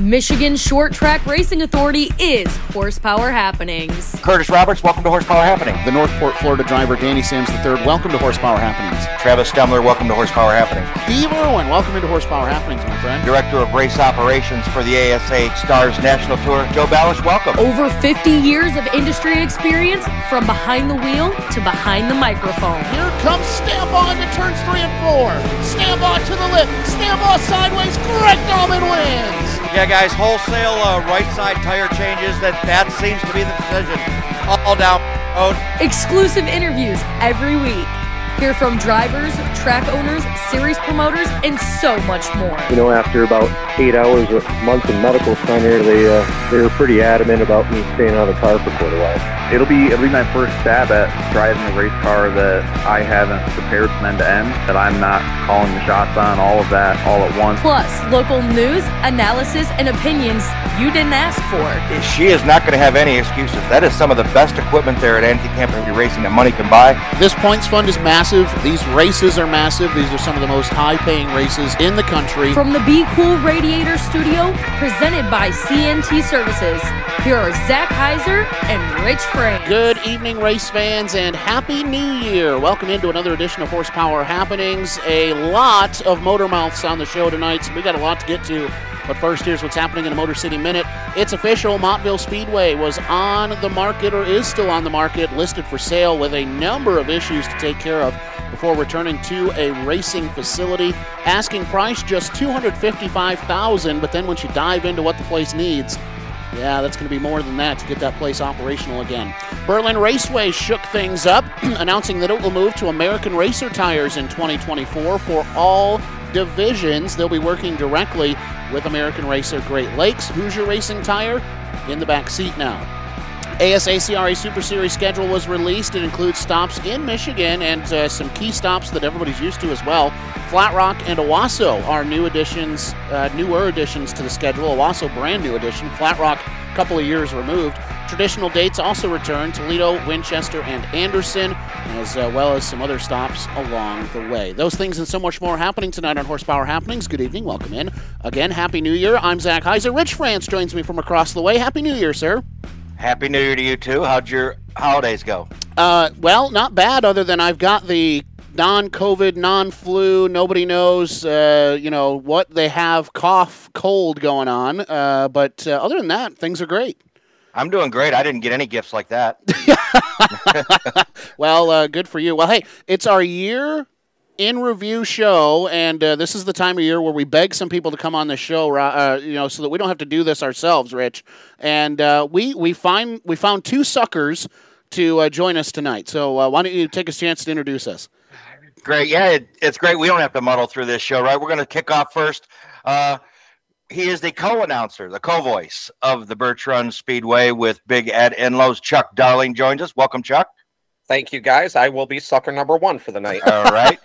Michigan Short Track Racing Authority is Horsepower Happenings. Curtis Roberts, welcome to Horsepower Happening. The Northport, Florida driver Danny Sims III, welcome to Horsepower Happenings. Travis Stemler, welcome to Horsepower Happening. Steve Irwin, welcome into Horsepower Happenings, my friend. Director of Race Operations for the ASA Stars National Tour, Joe Balish, welcome. Over 50 years of industry experience from behind the wheel to behind the microphone. Here comes Stambaugh into turns three and four. Stambaugh to the lip. Stambaugh sideways. Greg Dolman wins. Yeah, guys, wholesale uh, right side tire changes. That that seems to be the decision. All down road. Exclusive interviews every week. Hear from drivers, track owners, series promoters, and so much more. You know, after about eight hours of Munson medical center, they uh, they were pretty adamant about me staying out of the car for quite a while. It'll be it'll be my first stab at driving a race car that I haven't prepared from end to end. That I'm not calling the shots on all of that all at once. Plus, local news, analysis, and opinions you didn't ask for. She is not going to have any excuses. That is some of the best equipment there at Anthony Campi Racing that money can buy. This points fund is massive. These races are massive. These are some of the most high-paying races in the country. From the Be Cool Radiator Studio, presented by CNT Services, here are Zach Heiser and Rich Frame. Good evening, race fans, and Happy New Year. Welcome into another edition of Horsepower Happenings. A lot of motor mouths on the show tonight, so we got a lot to get to. But first, here's what's happening in a Motor City Minute. It's official. Montville Speedway was on the market or is still on the market, listed for sale with a number of issues to take care of before returning to a racing facility. Asking price just $255,000, but then once you dive into what the place needs, yeah, that's going to be more than that to get that place operational again. Berlin Raceway shook things up, announcing that it will move to American Racer tires in 2024 for all divisions. They'll be working directly with American Racer Great Lakes. Hoosier Racing Tire in the back seat now. ASACRA Super Series schedule was released. It includes stops in Michigan and uh, some key stops that everybody's used to as well. Flat Rock and Owosso are new additions, uh, newer additions to the schedule. Owosso, brand new addition. Flat Rock, a couple of years removed. Traditional dates also return Toledo, Winchester, and Anderson, as uh, well as some other stops along the way. Those things and so much more happening tonight on Horsepower Happenings. Good evening. Welcome in. Again, Happy New Year. I'm Zach Heiser. Rich France joins me from across the way. Happy New Year, sir. Happy New Year to you too. How'd your holidays go? Uh, well, not bad. Other than I've got the non-COVID, non-flu. Nobody knows, uh, you know, what they have. Cough, cold going on. Uh, but uh, other than that, things are great. I'm doing great. I didn't get any gifts like that. well, uh, good for you. Well, hey, it's our year in review show, and uh, this is the time of year where we beg some people to come on the show, uh, you know, so that we don't have to do this ourselves, Rich. And uh, we we find we found two suckers to uh, join us tonight. So uh, why don't you take a chance to introduce us? Great, yeah, it, it's great. We don't have to muddle through this show, right? We're going to kick off first. Uh, he is the co-announcer, the co-voice of the Birch Run Speedway with Big Ed Enlow's Chuck Darling joins us. Welcome, Chuck. Thank you, guys. I will be sucker number one for the night. All right.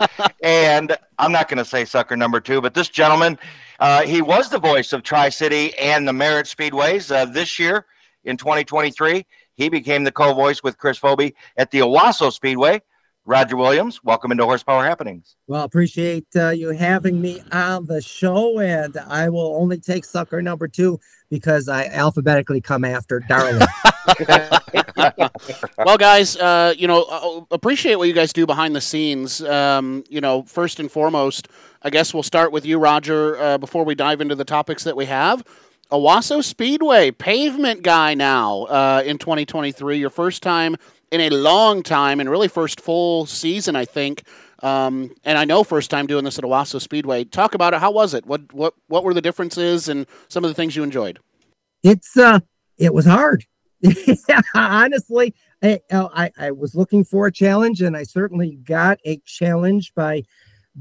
and I'm not going to say sucker number two, but this gentleman, uh, he was the voice of Tri City and the Merritt Speedways uh, this year in 2023. He became the co voice with Chris Phoebe at the Owosso Speedway. Roger Williams, welcome into Horsepower Happenings. Well, appreciate uh, you having me on the show, and I will only take sucker number two because I alphabetically come after Darling. well, guys, uh, you know, uh, appreciate what you guys do behind the scenes. Um, you know, first and foremost, I guess we'll start with you, Roger, uh, before we dive into the topics that we have. Owosso Speedway, pavement guy now uh, in 2023. Your first time in a long time, and really first full season, I think. Um, and I know first time doing this at Owosso Speedway. Talk about it. How was it? What what what were the differences and some of the things you enjoyed? It's uh, it was hard. Honestly, I, I, I was looking for a challenge, and I certainly got a challenge by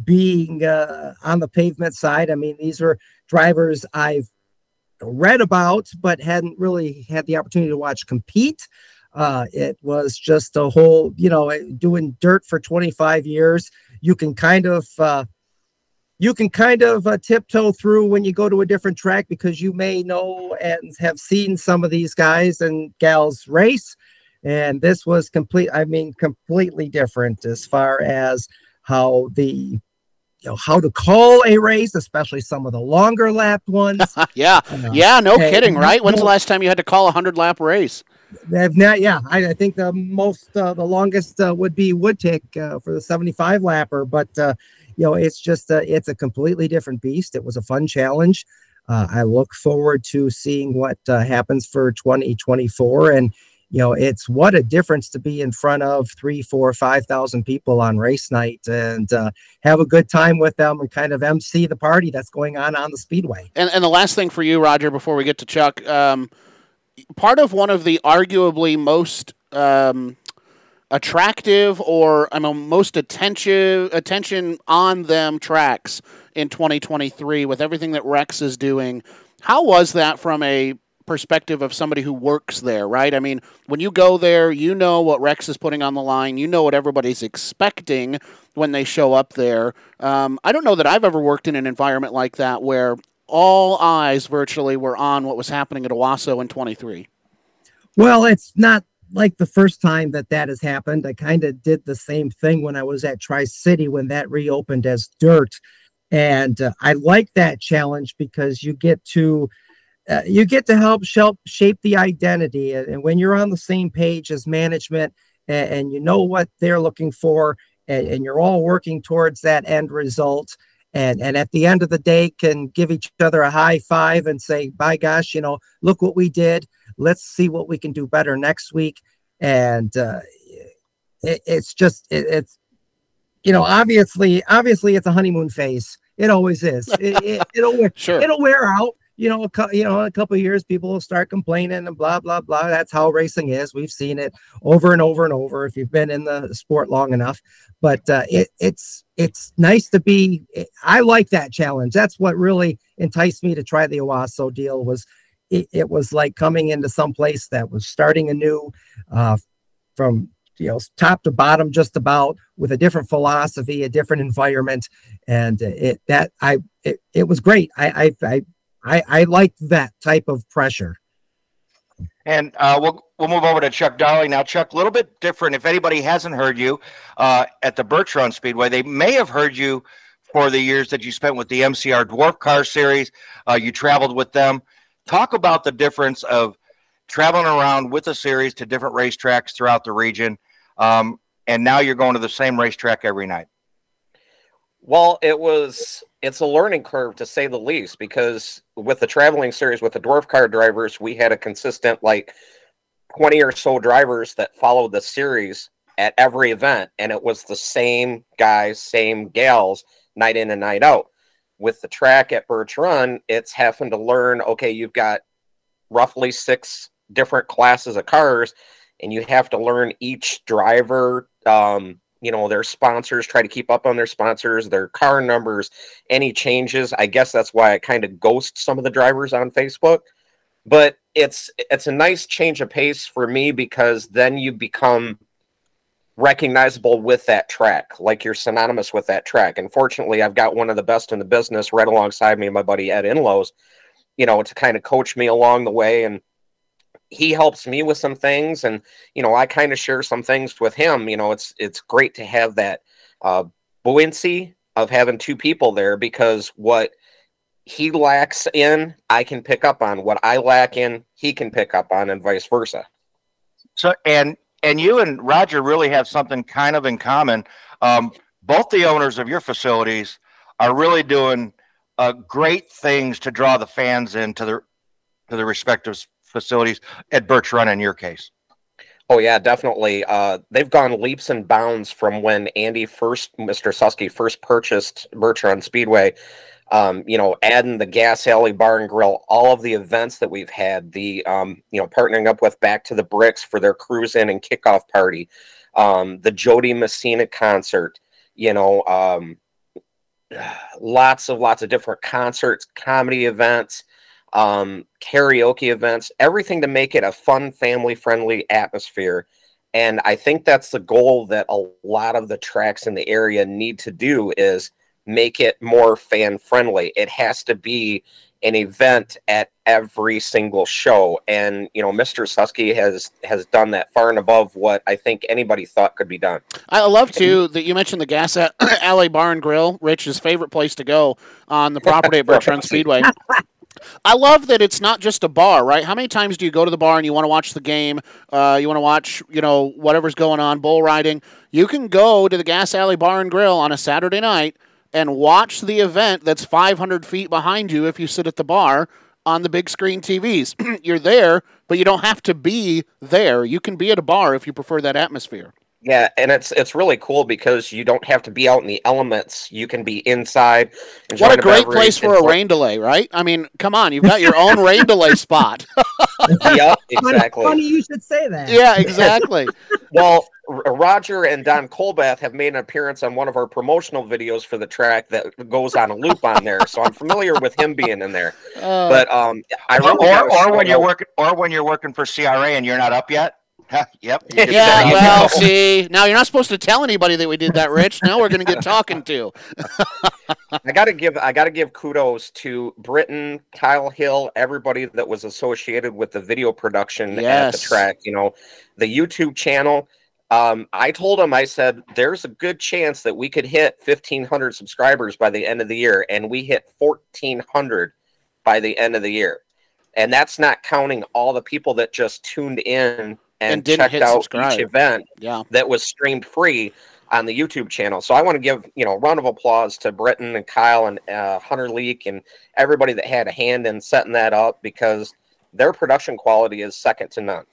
being uh, on the pavement side. I mean, these are drivers I've read about, but hadn't really had the opportunity to watch compete. Uh, it was just a whole, you know, doing dirt for 25 years. You can kind of uh, you can kind of uh, tiptoe through when you go to a different track because you may know and have seen some of these guys and gals race. And this was complete, I mean, completely different as far as how the you know how to call a race, especially some of the longer lapped ones. yeah, uh, yeah, no kidding, right? When's the last time you had to call a hundred lap race? They've not, yeah. I, I think the most, uh, the longest uh, would be Woodtick uh, for the 75 lapper, but uh, you know, it's just, uh, it's a completely different beast. It was a fun challenge. Uh, I look forward to seeing what happens for 2024, and you know, it's what a difference to be in front of three, four, five thousand people on race night and have a good time with them and kind of MC the party that's going on on the speedway. And and the last thing for you, Roger, before we get to Chuck. Um, part of one of the arguably most um, attractive or I mean most attention attention on them tracks in 2023 with everything that Rex is doing. How was that from a perspective of somebody who works there, right? I mean, when you go there, you know what Rex is putting on the line. You know what everybody's expecting when they show up there. Um, I don't know that I've ever worked in an environment like that where all eyes virtually were on what was happening at Owosso in 23. Well, it's not like the first time that that has happened. I kind of did the same thing when I was at Tri City when that reopened as dirt. And uh, I like that challenge because you get to uh, you get to help shape the identity and when you're on the same page as management and, and you know what they're looking for and, and, you're all working towards that end result and and at the end of the day can give each other a high five and say by gosh you know look what we did. Let's see what we can do better next week. And uh, it, it's just it, it's you know obviously obviously it's a honeymoon phase. It always is. It, will sure. it'll wear out you know, a, you know, a couple years, people will start complaining and blah blah blah. That's how racing is. We've seen it over and over and over. If you've been in the sport long enough, but uh, it, it's it's nice to be. I like that challenge. That's what really enticed me to try the Owosso deal. Was it, it was like coming into some place that was starting anew, uh, from you know top to bottom, just about with a different philosophy, a different environment, and it that I it, it was great. I I, I I, I like that type of pressure. And uh, we'll we'll move over to Chuck Darling now. Chuck, a little bit different. If anybody hasn't heard you uh, at the Run Speedway, they may have heard you for the years that you spent with the MCR Dwarf Car Series. Uh, you traveled with them. Talk about the difference of traveling around with a series to different racetracks throughout the region, um, and now you're going to the same racetrack every night. Well, it was it's a learning curve to say the least because with the traveling series with the dwarf car drivers, we had a consistent like 20 or so drivers that followed the series at every event and it was the same guys, same gals night in and night out. With the track at Birch Run, it's having to learn okay, you've got roughly six different classes of cars and you have to learn each driver um, you know their sponsors try to keep up on their sponsors their car numbers any changes. I guess that's why i kind of ghost some of the drivers on facebook. But it's it's a nice change of pace for me because then you become recognizable with that track like you're synonymous with that track. And fortunately i've got one of the best in the business right alongside me my buddy ed inlows you know to kind of coach me along the way and he helps me with some things and you know i kind of share some things with him you know it's it's great to have that uh, buoyancy of having two people there because what he lacks in i can pick up on. What i lack in he can pick up on and vice versa. So and and you and roger really have something kind of in common. Um, both the owners of your facilities are really doing uh, great things to draw the fans into their to their respective facilities at Birch Run in your case? Oh yeah, definitely. Uh, they've gone leaps and bounds from when Andy first, Mr. Susky first purchased Birch Run Speedway. Um, you know, adding the Gas Alley Bar and Grill, all of the events that we've had, the um, you know, partnering up with Back to the Bricks for their cruise in and kickoff party, um, the Jo Dee Messina concert, you know, um, lots of lots of different concerts, comedy events um, karaoke events, everything to make it a fun, family friendly atmosphere. And I think that's the goal that a lot of the tracks in the area need to do is make it more fan friendly. It has to be an event at every single show and you know mr susky has has done that far and above what i think anybody thought could be done I love too that you mentioned the Gas Alley Bar and Grill, Rich's favorite place to go on the property at Birch Run I love that it's not just a bar, right? How many times do you go to the bar and you want to watch the game? Uh, you want to watch, you know, whatever's going on, bull riding. You can go to the Gas Alley Bar and Grill on a Saturday night and watch the event that's 500 feet behind you if you sit at the bar on the big screen TVs. You're there, but you don't have to be there. You can be at a bar if you prefer that atmosphere. Yeah, and it's it's really cool because you don't have to be out in the elements. You can be inside. What a great beverage, place for a rain delay, right? I mean, come on, you've got your own rain delay spot. Yep, Funny, exactly. funny you should say that. yeah, exactly. Well, R- Roger and Don Colbath have made an appearance on one of our promotional videos for the track that goes on a loop on there, so I'm familiar with him being in there. Uh, But um, I Or, or, or when you're working, or when you're working for CRA and you're not up yet. Huh, yep. you just- yeah, you well, know. see, now you're not supposed to tell anybody that we did that, Rich. Now we're going to get talking to. I gotta give I gotta give kudos to Britton, Kyle Hill, everybody that was associated with the video production at the track. You know, the YouTube channel. Um, I told him I said there's a good chance that we could hit 1,500 subscribers by the end of the year, and we hit 1,400 by the end of the year, and that's not counting all the people that just tuned in and, And didn't checked out subscribe. each event Yeah. that was streamed free on the YouTube channel. So I want to give you know a round of applause to Britton and Kyle and uh, Hunter Leak and everybody that had a hand in setting that up because their production quality is second to none.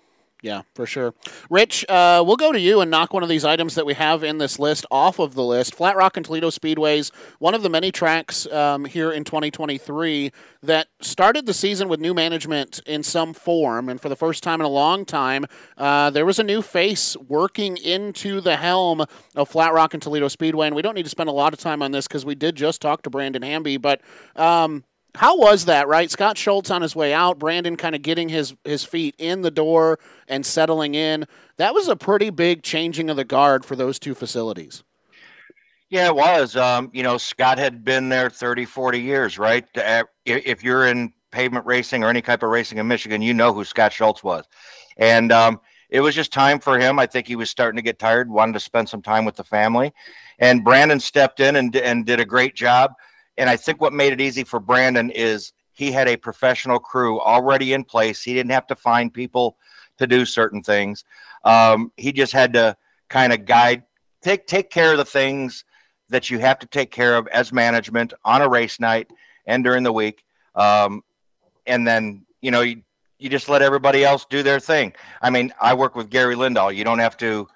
Yeah, for sure. Rich, uh, we'll go to you and knock one of these items that we have in this list off of the list. Flat Rock and Toledo Speedways, one of the many tracks um, here in 2023 that started the season with new management in some form. And for the first time in a long time, uh, there was a new face working into the helm of Flat Rock and Toledo Speedway. And we don't need to spend a lot of time on this because we did just talk to Brandon Hamby. But um, how was that, right? Scott Schultz on his way out, Brandon kind of getting his his feet in the door and settling in. That was a pretty big changing of the guard for those two facilities. Yeah, it was. Um, you know, Scott had been there 30, 40 years, right? Uh, If you're in pavement racing or any type of racing in Michigan, you know who Scott Schultz was. And um, it was just time for him. I think he was starting to get tired, wanted to spend some time with the family. And Brandon stepped in and, and did a great job. And I think what made it easy for Brandon is he had a professional crew already in place. He didn't have to find people to do certain things. Um, he just had to kind of guide, take take care of the things that you have to take care of as management on a race night and during the week. Um, and then, you know, you, you just let everybody else do their thing. I mean, I work with Gary Lindahl. You don't have to,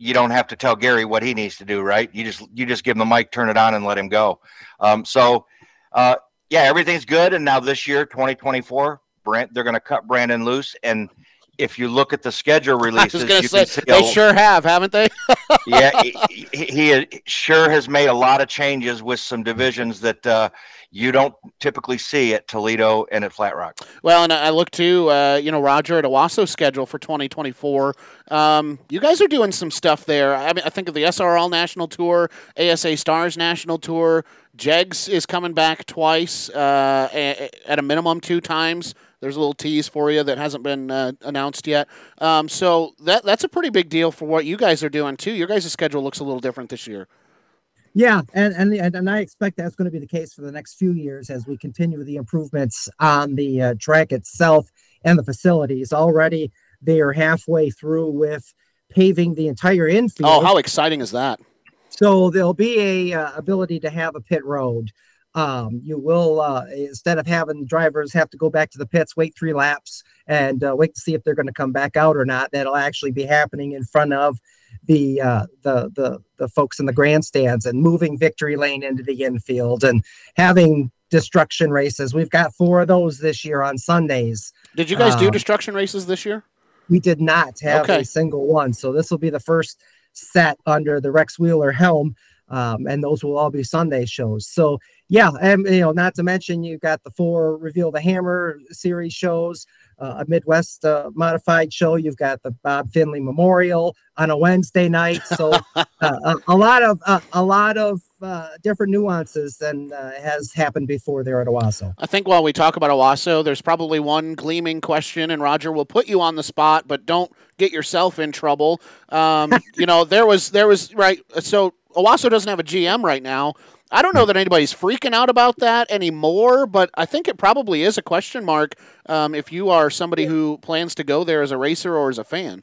you don't have to tell Gary what he needs to do, right? You just, you just give him the mic, turn it on and let him go. Um, so, uh, yeah, everything's good. And now this year, 2024, Brent, they're going to cut Brandon loose. And if you look at the schedule releases, was going to you say can see they sure have, haven't they? yeah, he, he, he sure has made a lot of changes with some divisions that uh, you don't typically see at Toledo and at Flat Rock. Well, and I look to uh, you know Roger at Owosso schedule for 2024. Um, you guys are doing some stuff there. I mean, I think of the SRL National Tour, ASA Stars National Tour. Jegs is coming back twice, uh, at a minimum two times. There's a little tease for you that hasn't been uh, announced yet. Um, so that that's a pretty big deal for what you guys are doing too. Your guys' schedule looks a little different this year. Yeah, and and and I expect that's going to be the case for the next few years as we continue the improvements on the uh, track itself and the facilities. Already, they are halfway through with paving the entire infield. Oh, how exciting is that? So there'll be a uh, ability to have a pit road. Um, you will uh, instead of having drivers have to go back to the pits, wait three laps, and uh, wait to see if they're going to come back out or not. That'll actually be happening in front of the uh, the the the folks in the grandstands and moving victory lane into the infield and having destruction races. We've got four of those this year on Sundays. Did you guys do Um, destruction races this year? We did not have Okay. a single one, so this will be the first set under the Rex Wheeler helm. Um, and those will all be Sunday shows. So yeah, and you know, not to mention you've got the four Reveal the Hammer series shows, uh, a Midwest uh, modified show. You've got the Bob Finley Memorial on a Wednesday night. So uh, a, a, lot of uh, a lot of uh, different nuances than uh, has happened before there at Owosso. I think while we talk about Owosso, there's probably one gleaming question, and Roger will put you on the spot, but don't get yourself in trouble. Um, you know, there was there was right. So Owosso doesn't have a GM right now. I don't know that anybody's freaking out about that anymore, but I think it probably is a question mark um, if you are somebody who plans to go there as a racer or as a fan.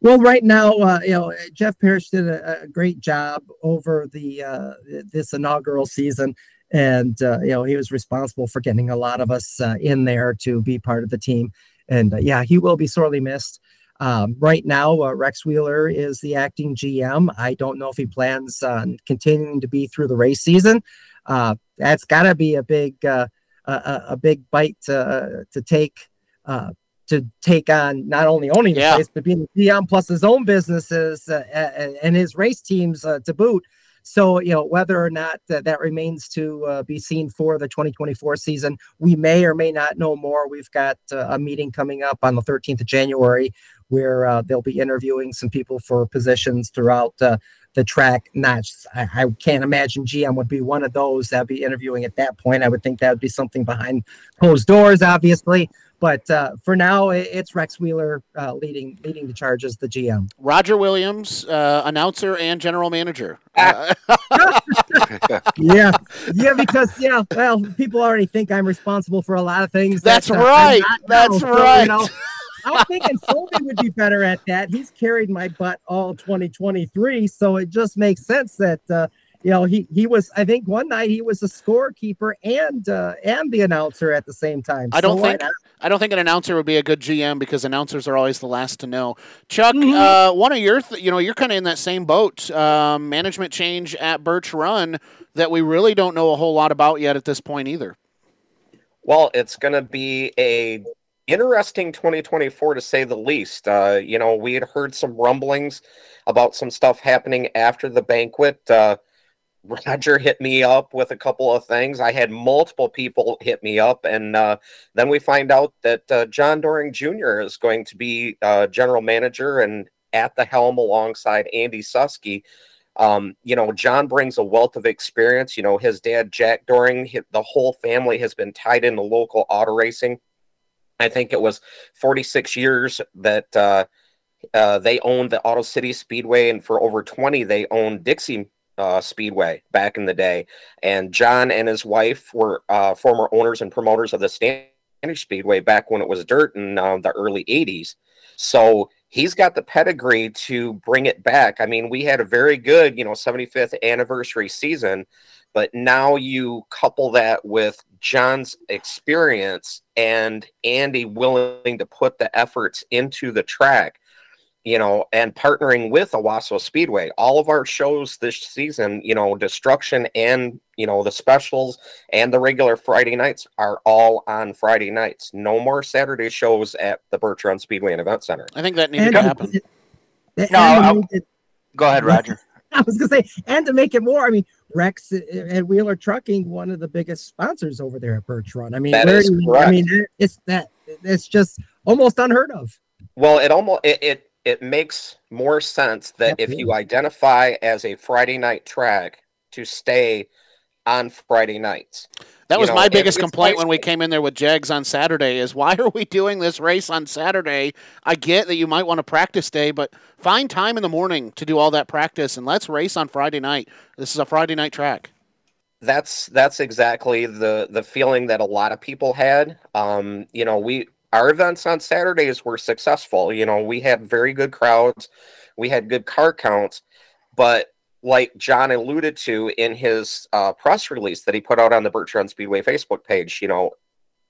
Well, right now, uh, you know, Jeff Parrish did a, a great job over the uh, this inaugural season, and uh, you know he was responsible for getting a lot of us uh, in there to be part of the team. And uh, yeah, he will be sorely missed. Um, right now, uh, Rex Wheeler is the acting GM. I don't know if he plans on continuing to be through the race season. Uh, that's got to be a big uh, a, a, big bite to, to take uh, to take on not only owning the yeah. place but being the GM plus his own businesses uh, and, and, his race teams uh, to boot. So, you know, whether or not uh, that remains to uh, be seen for the 2024 season, we may or may not know more. We've got uh, a meeting coming up on the 13th of January where uh, they'll be interviewing some people for positions throughout uh, the track. Not, I, I, can't imagine GM would be one of those that'd be interviewing at that point. I would think that would be something behind closed doors, obviously. But uh, for now, it's Rex Wheeler uh, leading leading the charge as the GM. Roger Williams, uh, announcer and general manager. yeah, yeah, because yeah, well, people already think I'm responsible for a lot of things. That's that, uh, right. That's now, right. So, you know, I was thinking Sobey would be better at that. He's carried my butt all 2023, so it just makes sense that uh, you know he he was. I think one night he was a scorekeeper and uh, and the announcer at the same time. I don't so think I don't think an announcer would be a good GM because announcers are always the last to know. Chuck, mm-hmm. uh, one of your th- you know you're kind of in that same boat. Um, management change at Birch Run that we really don't know a whole lot about yet at this point either. Well, it's going to be a interesting 2024 to say the least. Uh, you know, we had heard some rumblings about some stuff happening after the banquet. Uh, Roger hit me up with a couple of things. I had multiple people hit me up, and uh, then we find out that uh, John Doring Jr. is going to be uh, general manager and at the helm alongside Andy Susky. Um, you know, John brings a wealth of experience. You know, his dad, Jack Doring, the whole family has been tied into local auto racing I think it was 46 years that uh, uh, they owned the Auto City Speedway, and for over 20, they owned Dixie uh, Speedway back in the day. And John and his wife were uh, former owners and promoters of the Standish Speedway back when it was dirt in uh, the early 80s. So he's got the pedigree to bring it back. I mean, we had a very good, you know, 75th anniversary season, but now you couple that with John's experience and Andy willing to put the efforts into the track, you know, and partnering with Owosso Speedway. All of our shows this season, you know, Destruction and, you know, the specials and the regular Friday nights are all on Friday nights. No more Saturday shows at the Birch Run Speedway and Event Center. I think that needs and, to happen. no, I, go ahead, Roger. I was gonna say, and to make it more, I mean, Rex and Wheeler Trucking, one of the biggest sponsors over there at Birch Run. I mean, you, I mean, it's that it's just almost unheard of. Well, it almost it it, it makes more sense that if you identify as a Friday night track to stay on Friday nights. That was know, my biggest complaint when we came in there with Jegs on Saturday is why are we doing this race on Saturday? I get that you might want a practice day, but find time in the morning to do all that practice and let's race on Friday night. This is a Friday night track. That's that's exactly the the feeling that a lot of people had. Um, you know, we our events on Saturdays were successful. You know, we had very good crowds, we had good car counts, but like John alluded to in his uh, press release that he put out on the Birch Run Speedway Facebook page, you know,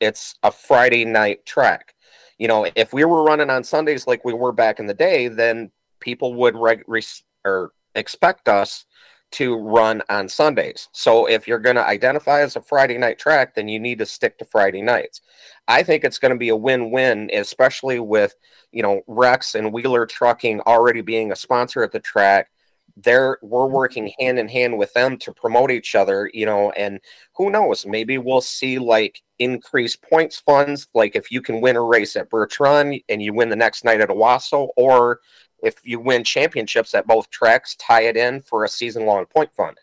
it's a Friday night track. You know, if we were running on Sundays like we were back in the day, then people would reg- re- or expect us to run on Sundays. So if you're going to identify as a Friday night track, then you need to stick to Friday nights. I think it's going to be a win-win, especially with you know Rex and Wheeler Trucking already being a sponsor at the track they're we're working hand in hand with them to promote each other you know and who knows maybe we'll see like increased points funds like if you can win a race at Birch Run and you win the next night at Owosso or if you win championships at both tracks tie it in for a season long point fund.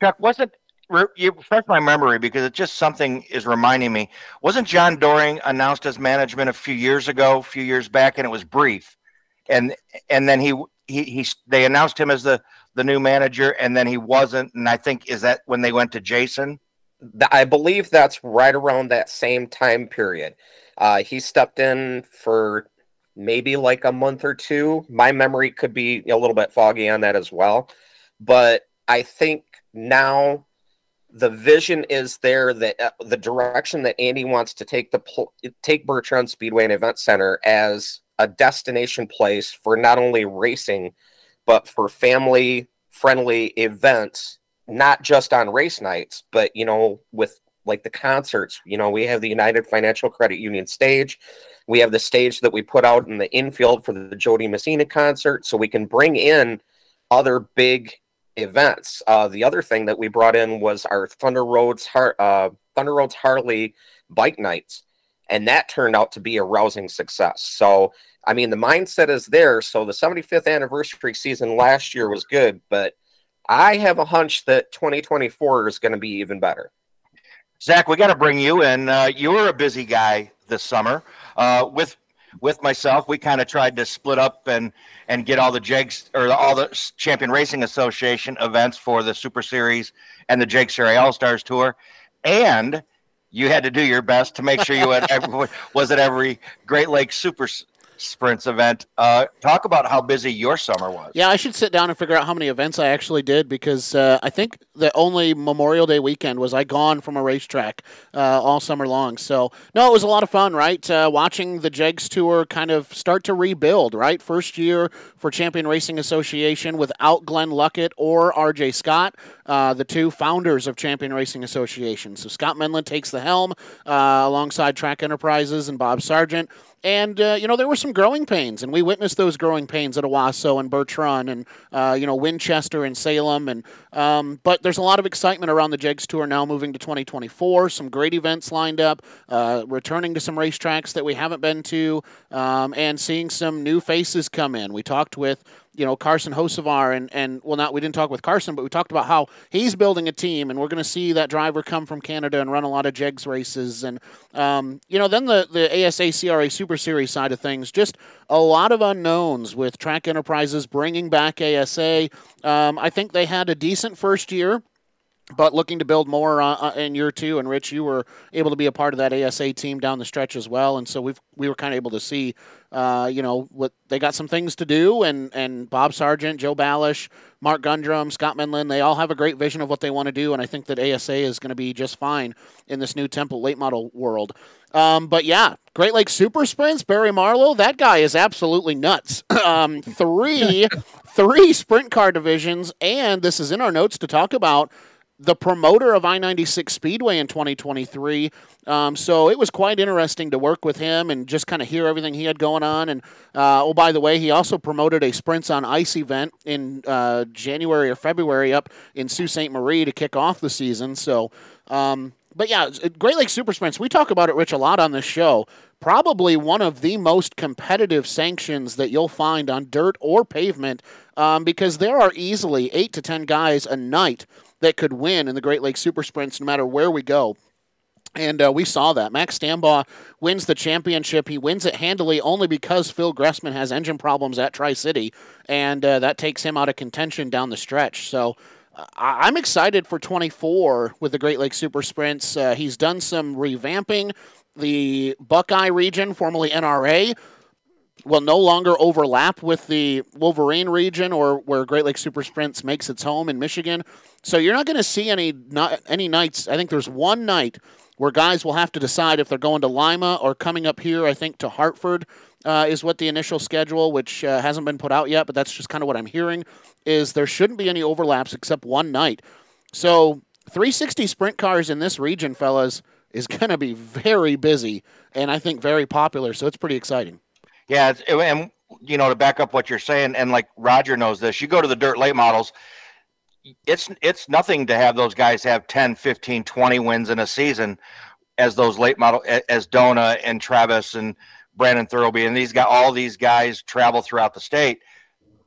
Chuck wasn't you refresh my memory because it's just something is reminding me. Wasn't john doring announced as management a few years ago a few years back and it was brief? And and then he he, he they announced him as the the new manager and then he wasn't and i think is that when they went to jason? I believe that's right around that same time period. Uh, he stepped in for maybe like a month or two. My memory could be a little bit foggy on that as well but i think now the vision is there that uh, the direction that andy wants to take the pl- take birch run speedway and event center as a destination place for not only racing, but for family friendly events, not just on race nights, but, you know, with like the concerts. You know, we have the United Financial Credit Union stage. We have the stage that we put out in the infield for the Jo Dee Messina concert. So we can bring in other big events. Uh, the other thing that we brought in was our Thunder Roads, Har- uh, Thunder Roads Harley bike nights and that turned out to be a rousing success. So, I mean, the mindset is there. So, the 75th anniversary season last year was good, but I have a hunch that 2024 is going to be even better. Zach, we got to bring you in. Uh, you were a busy guy this summer. Uh, with with myself, we kind of tried to split up and and get all the Jegs or all the Champion Racing Association events for the Super Series and the Jegs Series All Stars Tour, and you had to do your best to make sure you had every, was at every Great Lakes Super Sprints event. Uh, talk about how busy your summer was. Yeah, I should sit down and figure out how many events I actually did because uh, I think the only Memorial Day weekend was I gone from a racetrack uh, all summer long. So no, it was a lot of fun, right? Uh, watching the Jegs Tour kind of start to rebuild, right? First year for Champion Racing Association without Glenn Luckett or R.J. Scott, uh, the two founders of Champion Racing Association. So Scott Menlin takes the helm uh, alongside Track Enterprises and Bob Sargent. And, uh, you know, there were some growing pains, and we witnessed those growing pains at Owosso and Birch Run and, uh, you know, Winchester and Salem. And um, But there's a lot of excitement around the Jegs Tour now moving to 2024. Some great events lined up, uh, returning to some racetracks that we haven't been to, um, and seeing some new faces come in. We talked with you know Carson Hocevar and and well not we didn't talk with Carson but we talked about how he's building a team and we're going to see that driver come from Canada and run a lot of Jegs races and um, you know then the the ASA CRA Super Series side of things just a lot of unknowns with Track Enterprises bringing back ASA. Um, I think they had a decent first year but looking to build more uh, uh, in year two. And Rich, you were able to be a part of that ASA team down the stretch as well, and so we we were kind of able to see, uh, you know, what they got some things to do, and and Bob Sargent, Joe Balish, Mark Gundrum, Scott Menlin, they all have a great vision of what they want to do, and I think that ASA is going to be just fine in this new Temple late model world. Um, but yeah, Great Lakes Super Sprints, Barry Marlow, that guy is absolutely nuts. um, three, three sprint car divisions, and this is in our notes to talk about the promoter of I 96 Speedway in 2023. Um, so it was quite interesting to work with him and just kind of hear everything he had going on. And uh, oh, by the way, he also promoted a Sprints on Ice event in uh, January or February up in Sault Ste. Marie to kick off the season. So, um, but yeah, Great Lakes Super Sprints, we talk about it, Rich, a lot on this show. Probably one of the most competitive sanctions that you'll find on dirt or pavement um, because there are easily eight to 10 guys a night that could win in the Great Lakes Super Sprints no matter where we go. And uh, we saw that. Max Stambaugh wins the championship. He wins it handily only because Phil Gressman has engine problems at Tri City, and uh, that takes him out of contention down the stretch. So uh, I'm excited for 24 with the Great Lakes Super Sprints. Uh, he's done some revamping. The Buckeye region, formerly NRA, will no longer overlap with the Wolverine region or where Great Lakes Super Sprints makes its home in Michigan. So you're not going to see any not, any nights. I think there's one night where guys will have to decide if they're going to Lima or coming up here. I think to Hartford uh, is what the initial schedule, which uh, hasn't been put out yet, but that's just kind of what I'm hearing. Is there shouldn't be any overlaps except one night. So 360 sprint cars in this region, fellas, is going to be very busy and I think very popular. So it's pretty exciting. Yeah, and you know, to back up what you're saying, and like Roger knows this, you go to the dirt late models, it's it's nothing to have those guys have 10, 15, 20 wins in a season as those late model as Dona and Travis and Brandon Thurlby and these got all these guys travel throughout the state.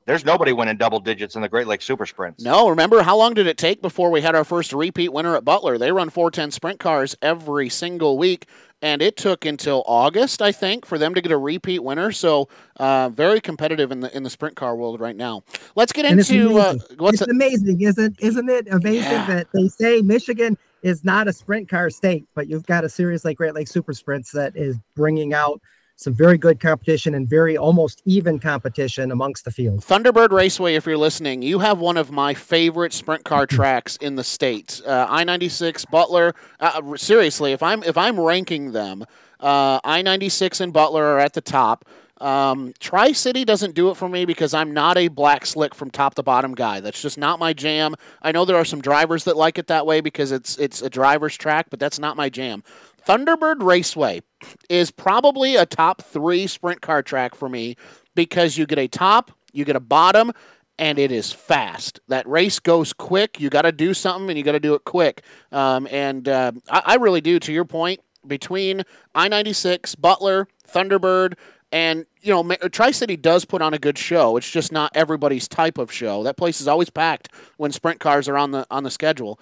There's nobody winning double digits in the Great Lakes Super Sprints. No, remember how long did it take before we had our first repeat winner at Butler? They run 410 sprint cars every single week and it took until August, I think, for them to get a repeat winner. So uh, very competitive in the in the sprint car world right now. Let's get And into uh, it's amazing. what's it's amazing, isn't isn't it amazing Yeah. that they say Michigan is not a sprint car state, but you've got a series like Great Lakes Super Sprints that is bringing out some very good competition and very almost even competition amongst the field. Thunderbird Raceway, if you're listening, you have one of my favorite sprint car tracks in the state. Uh, I ninety six Butler. Uh, seriously, if I'm if I'm ranking them, uh, I ninety six and Butler are at the top. Um, Tri City doesn't do it for me because I'm not a black slick from top to bottom guy. That's just not my jam. I know there are some drivers that like it that way because it's it's a driver's track, but that's not my jam. Thunderbird Raceway is probably a top three sprint car track for me because you get a top, you get a bottom, and it is fast. That race goes quick. You got to do something, and you got to do it quick. Um, and uh, I, I really do. To your point, between I ninety six, Butler, Thunderbird, and you know, Tri City does put on a good show. It's just not everybody's type of show. That place is always packed when sprint cars are on the on the schedule.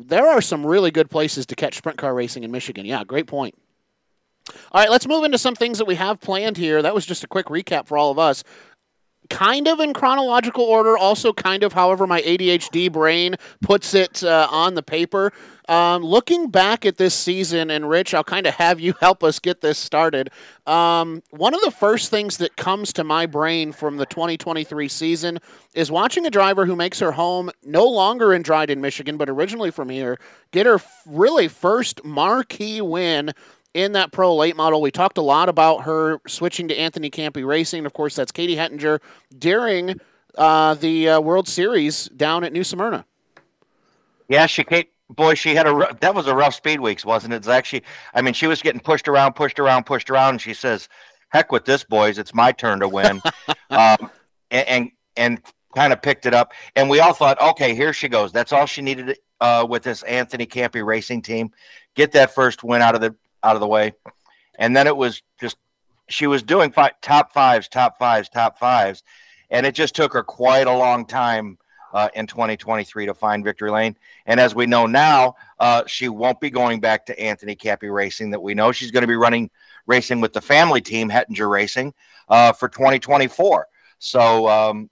There are some really good places to catch sprint car racing in Michigan. Yeah, great point. All right, let's move into some things that we have planned here. That was just a quick recap for all of us. Kind of in chronological order, also kind of however my ADHD brain puts it uh, on the paper. Um, looking back at this season, and Rich, I'll kind of have you help us get this started. Um, one of the first things that comes to my brain from the 2023 season is watching a driver who makes her home no longer in Dryden, Michigan, but originally from here, get her really first marquee win in that pro late model. We talked a lot about her switching to Anthony Campi Racing. Of course, that's Katie Hettinger during uh, the uh, World Series down at New Smyrna. Yeah, she Kate boy, she had a that was a rough speed weeks, wasn't it? Zach? She, I mean, she was getting pushed around, pushed around, pushed around, and she says, "Heck with this, boys! It's my turn to win," um, and and, and kind of picked it up. And we all thought, okay, here she goes. That's all she needed uh, with this Anthony Campi Racing team. Get that first win out of the out of the way, and then it was just she was doing fi- top fives, top fives, top fives, and it just took her quite a long time uh, in 2023 to find victory lane. And as we know now, uh, she won't be going back to Anthony Campi Racing. That we know she's going to be running racing with the family team, Hettinger Racing, uh, for 2024. So um,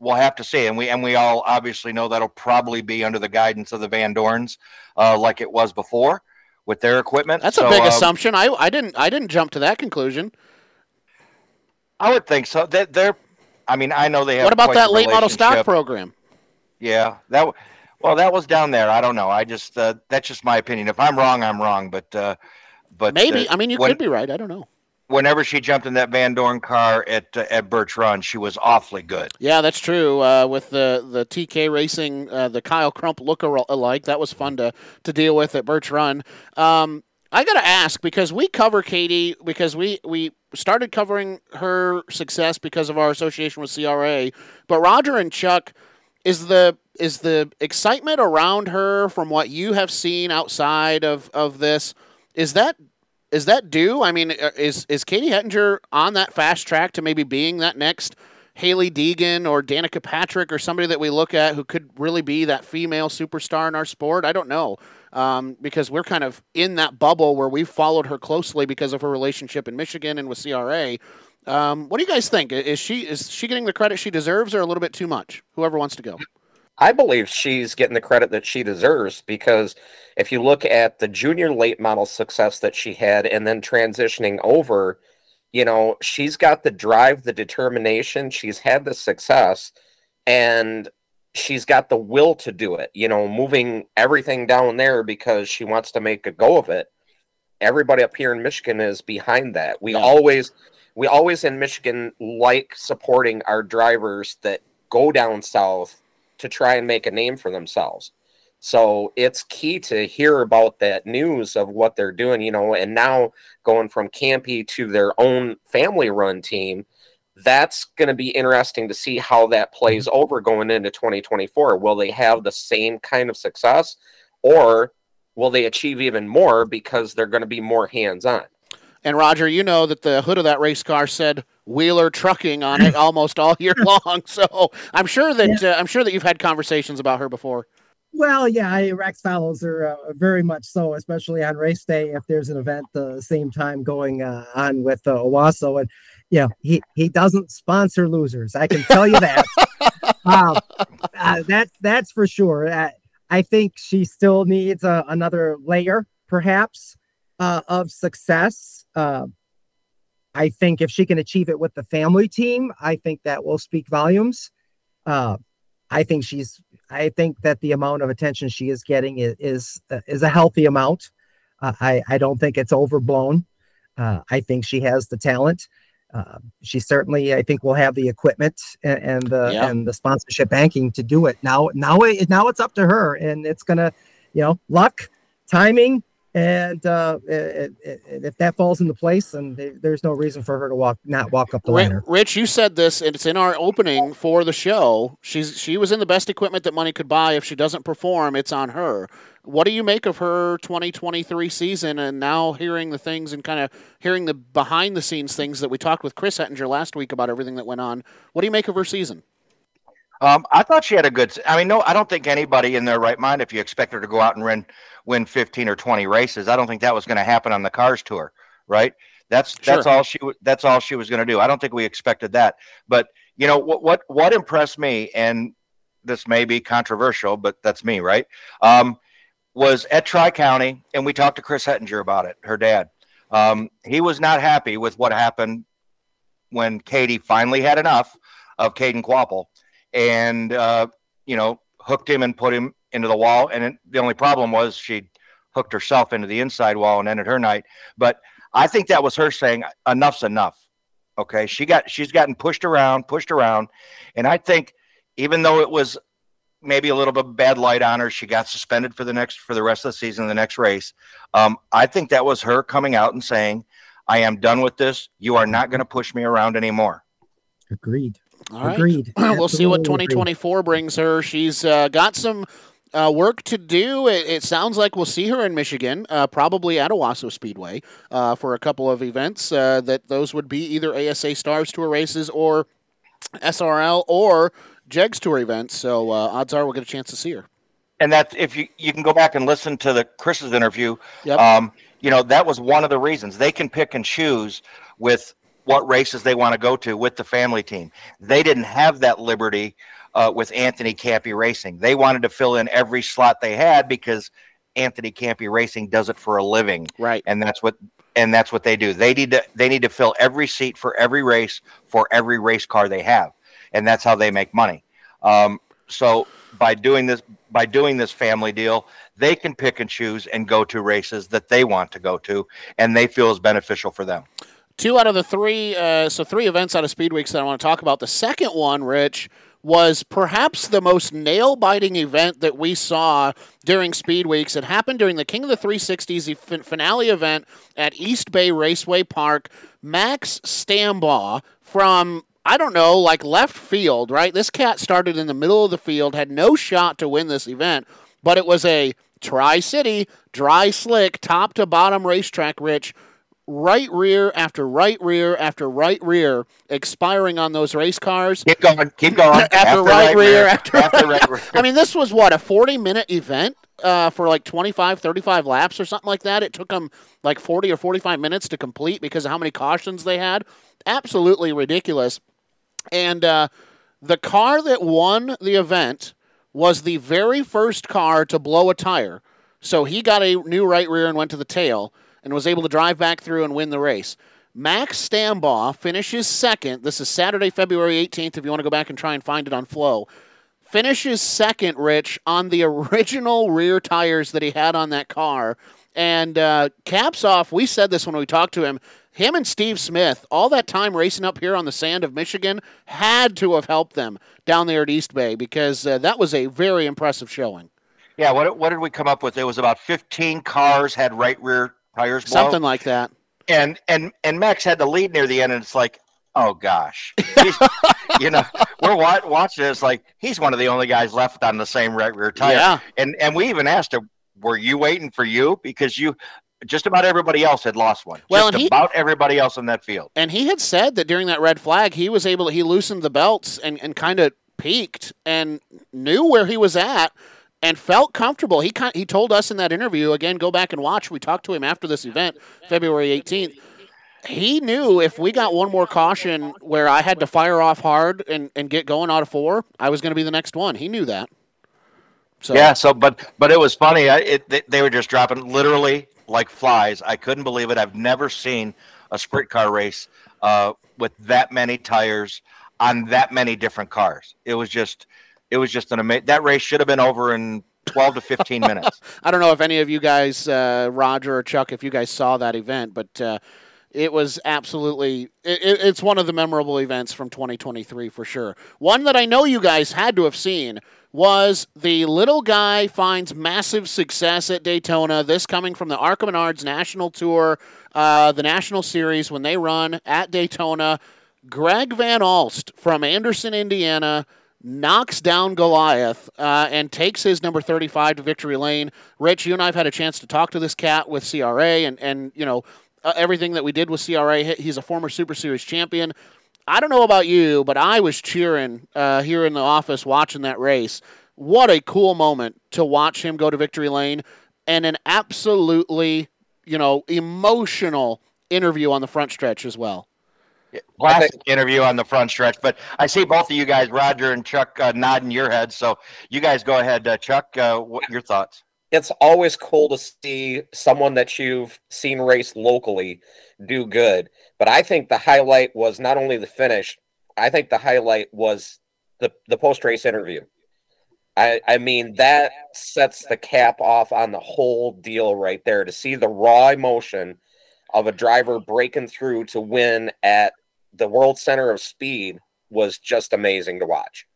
we'll have to see. And we and we all obviously know that'll probably be under the guidance of the Van Dorns, uh, like it was before with their equipment. That's So, a big um, assumption. I, I didn't I didn't jump to that conclusion. I would think so. They, they're. I mean, I know they have. What about that late model stock program? Yeah, that. Well, that was down there. I don't know. I just uh, that's just my opinion. If I'm wrong, I'm wrong. But uh, but Maybe. uh, I mean, you when- could be right. I don't know. Whenever she jumped in that Van Dorn car at uh, at Birch Run, she was awfully good. Yeah, that's true. Uh, with the the TK Racing, uh, the Kyle Crump look alike, that was fun to to deal with at Birch Run. Um, I got to ask because we cover Katie because we we started covering her success because of our association with CRA. But Roger and Chuck, is the is the excitement around her from what you have seen outside of of this is that is that due? I mean, uh, is is Katie Hettinger on that fast track to maybe being that next Hailie Deegan or Danica Patrick or somebody that we look at who could really be that female superstar in our sport? I don't know. Um, because we're kind of in that bubble where we've followed her closely because of her relationship in Michigan and with CRA. Um, what do you guys think? Is she is she getting the credit she deserves, or a little bit too much? Whoever wants to go. I believe she's getting the credit that she deserves because if you look at the junior late model success that she had and then transitioning over, you know, she's got the drive, the determination, she's had the success, and she's got the will to do it, you know, moving everything down there because she wants to make a go of it. Everybody up here in Michigan is behind that. We Yeah. always we always in Michigan like supporting our drivers that go down south to try and make a name for themselves. So it's key to hear about that news of what they're doing, you know, and now going from Campi to their own family run team, that's going to be interesting to see how that plays mm-hmm. over going into 2024. Will they have the same kind of success or will they achieve even more because they're going to be more hands on? And Roger, you know that the hood of that race car said Wheeler Trucking on it almost all year long. So I'm sure that yeah. uh, I'm sure that you've had conversations about her before. Well, yeah, I, Rex follows her uh, very much so, especially on race day if there's an event the same time going uh, on with uh, Owosso. And yeah, he, he doesn't sponsor losers. I can tell you that. um, uh, that's that's for sure. Uh, I think she still needs uh, another layer, perhaps, uh, of success. Uh, I think if she can achieve it with the family team, I think that will speak volumes. Uh, I think she's. I think that the amount of attention she is getting is is, uh, is a healthy amount. Uh, I I don't think it's overblown. Uh, I think she has the talent. Uh, she certainly, I think, will have the equipment and, and the yeah. and the sponsorship banking to do it. Now, now, it, now it's up to her, and it's gonna, you know, luck, timing, and uh, if that falls into place, then there's no reason for her to walk not walk up the ladder. Rich, you said this, and it's in our opening for the show. She's she was in the best equipment that money could buy. If she doesn't perform, it's on her. What do you make of her 2023 season? And now hearing the things and kind of hearing the behind the scenes things that we talked with Chris Hettinger last week about everything that went on. What do you make of her season? Um, I thought she had a good. I mean, no, I don't think anybody in their right mind, if you expect her to go out and win win fifteen or twenty races, I don't think that was going to happen on the Cars Tour, right? That's sure. that's all she that's all she was going to do. I don't think we expected that. But you know what what what impressed me, and this may be controversial, but that's me, right? Um, was at Tri County, and we talked to Chris Hettinger about it, her dad. Um, he was not happy with what happened when Katie finally had enough of Caden Kvapil and uh, you know hooked him and put him into the wall. And it, the only problem was she hooked herself into the inside wall and ended her night. But I think that was her saying enough's enough. Okay, she got she's gotten pushed around, pushed around, and I think even though it was maybe a little bit bad light on her, she got suspended for the next for the rest of the season, the next race. Um, I think that was her coming out and saying, "I am done with this. You are not going to push me around anymore." Agreed. All right. Agreed. we'll see what 2024 brings her. She's uh, got some uh, work to do. It, it, sounds like we'll see her in Michigan, uh, probably at Owosso Speedway uh, for a couple of events. Uh, that those would be either ASA Stars Tour races or SRL or Jegs Tour events. So uh, odds are we'll get a chance to see her. And that if you you can go back and listen to the Chris's interview, yep. um, you know that was one of the reasons they can pick and choose with what races they want to go to with the family team. They didn't have that liberty uh, with Anthony Campi Racing. They wanted to fill in every slot they had because Anthony Campi Racing does it for a living, right? And that's what and that's what they do. They need to they need to fill every seat for every race for every race car they have, and that's how they make money. Um, so by doing this by doing this family deal, they can pick and choose and go to races that they want to go to, and they feel is beneficial for them two out of the three, uh, so three events out of Speed Weeks that I want to talk about. The second one, Rich, was perhaps the most nail biting event that we saw during Speed Weeks. It happened during the King of the 360s finale event at East Bay Raceway Park. Max Stambaugh from I don't know, like left field, right? This cat started in the middle of the field, had no shot to win this event, but it was a Tri City, dry slick, top to bottom racetrack, Rich right rear after right rear after right rear expiring on those race cars. Keep going, keep going. after, after, right, right rear, rear, after, after right rear. I mean, this was what a 40 minute event uh, for like 25, 35 laps or something like that. It took them like 40 or 45 minutes to complete because of how many cautions they had. Absolutely ridiculous. And uh, the car that won the event was the very first car to blow a tire. So he got a new right rear and went to the tail and was able to drive back through and win the race. Max Stambaugh finishes second. This is Saturday, February 18th, if you want to go back and try and find it on Flow. Finishes second, Rich, on the original rear tires that he had on that car. And uh, caps off, we said this when we talked to him. Him and Steve Smith, all that time racing up here on the sand of Michigan, had to have helped them down there at East Bay because uh, that was a very impressive showing. Yeah, what, what did we come up with? It was about 15 cars had right rear tires blow. Something like that. And and and Max had the lead near the end, and it's like, oh gosh, you know, we're wa- watching this like he's one of the only guys left on the same right rear tire. Yeah. And and we even asked him, were you waiting for you because you just about everybody else had lost one. Well, just he- about everybody else in that field. And he had said that during that red flag, he was able, he loosened the belts and, and kind of peaked and knew where he was at and felt comfortable. He he told us in that interview, again, go back and watch. We talked to him after this event, February 18th. He knew if we got one more caution where I had to fire off hard and, and get going out of four, I was going to be the next one. He knew that. So Yeah. So, but but it was funny. I, it they, they were just dropping literally like flies. I couldn't believe it. I've never seen a sprint car race uh, with that many tires on that many different cars. It was just it was just an amazing. That race should have been over in twelve to fifteen minutes. I don't know if any of you guys, uh, Roger or Chuck, if you guys saw that event, but uh, it was absolutely, it, it- it's one of the memorable events from 2023 for sure. One that I know you guys had to have seen was the little guy finds massive success at Daytona. This coming from the ARCA Menards National Tour, uh, the National Series when they run at Daytona. Greg Van Alst from Anderson, Indiana, knocks down Goliath uh, and takes his number 35 to victory lane. Rich, you and I have had a chance to talk to this cat with CRA and, and you know, uh, everything that we did with CRA. He's a former Super Series champion. I don't know about you, but I was cheering uh, here in the office watching that race. What a cool moment to watch him go to victory lane and an absolutely, you know, emotional interview on the front stretch as well. Classic interview on the front stretch. But I see both of you guys, Roger and Chuck, uh, nodding your heads. So you guys go ahead, uh, Chuck. Uh, what your thoughts? it's always cool to see someone that you've seen race locally do good. But I think the highlight was not only the finish, I think the highlight was the, the post race interview. I, I mean, that sets the cap off on the whole deal right there to see the raw emotion of a driver breaking through to win at the world center of speed was just amazing to watch.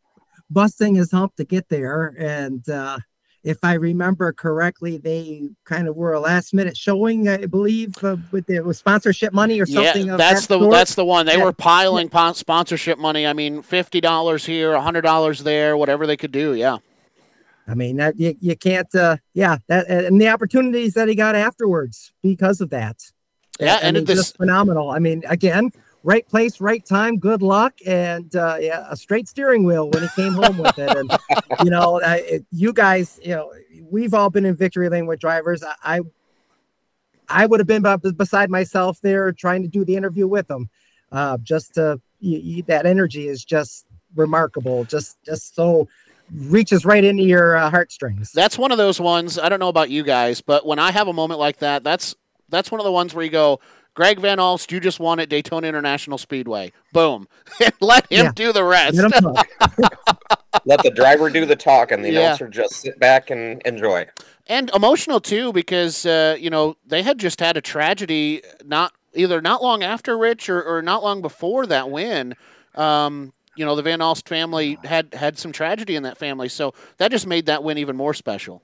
busting his hump to get there. And uh, if I remember correctly, they kind of were a last minute showing, I believe, uh, with the with sponsorship money or something. Yeah, of that's that the sort. that's the one. They Yeah. were piling pon- sponsorship money. I mean, fifty dollars here, hundred dollars there, whatever they could do. Yeah, I mean, that you, you can't, uh, yeah, that and the opportunities that he got afterwards because of that. Yeah, I and mean, it- this- phenomenal. I mean, again, right place, right time, good luck, and uh, yeah, a straight steering wheel when he came home with it. And you know, it- you guys, you know, we've all been in victory lane with drivers. I, I, I would have been b- beside myself there trying to do the interview with them. Uh, just to you, you, that energy is just remarkable. Just, just so reaches right into your uh, heartstrings. that's one of those ones. I don't know about you guys, but when I have a moment like that, that's that's one of the ones where you go, Greg Van Alst, you just won at Daytona International Speedway. Boom, let him Yeah. do the rest. Let 'em. Let the driver do the talk and the Yeah. announcer just sit back and enjoy. and emotional too because uh, you know they had just had a tragedy not either not long after Rich or, or not long before that win. Um, you know the Van Alst family had had some tragedy in that family, so that just made that win even more special.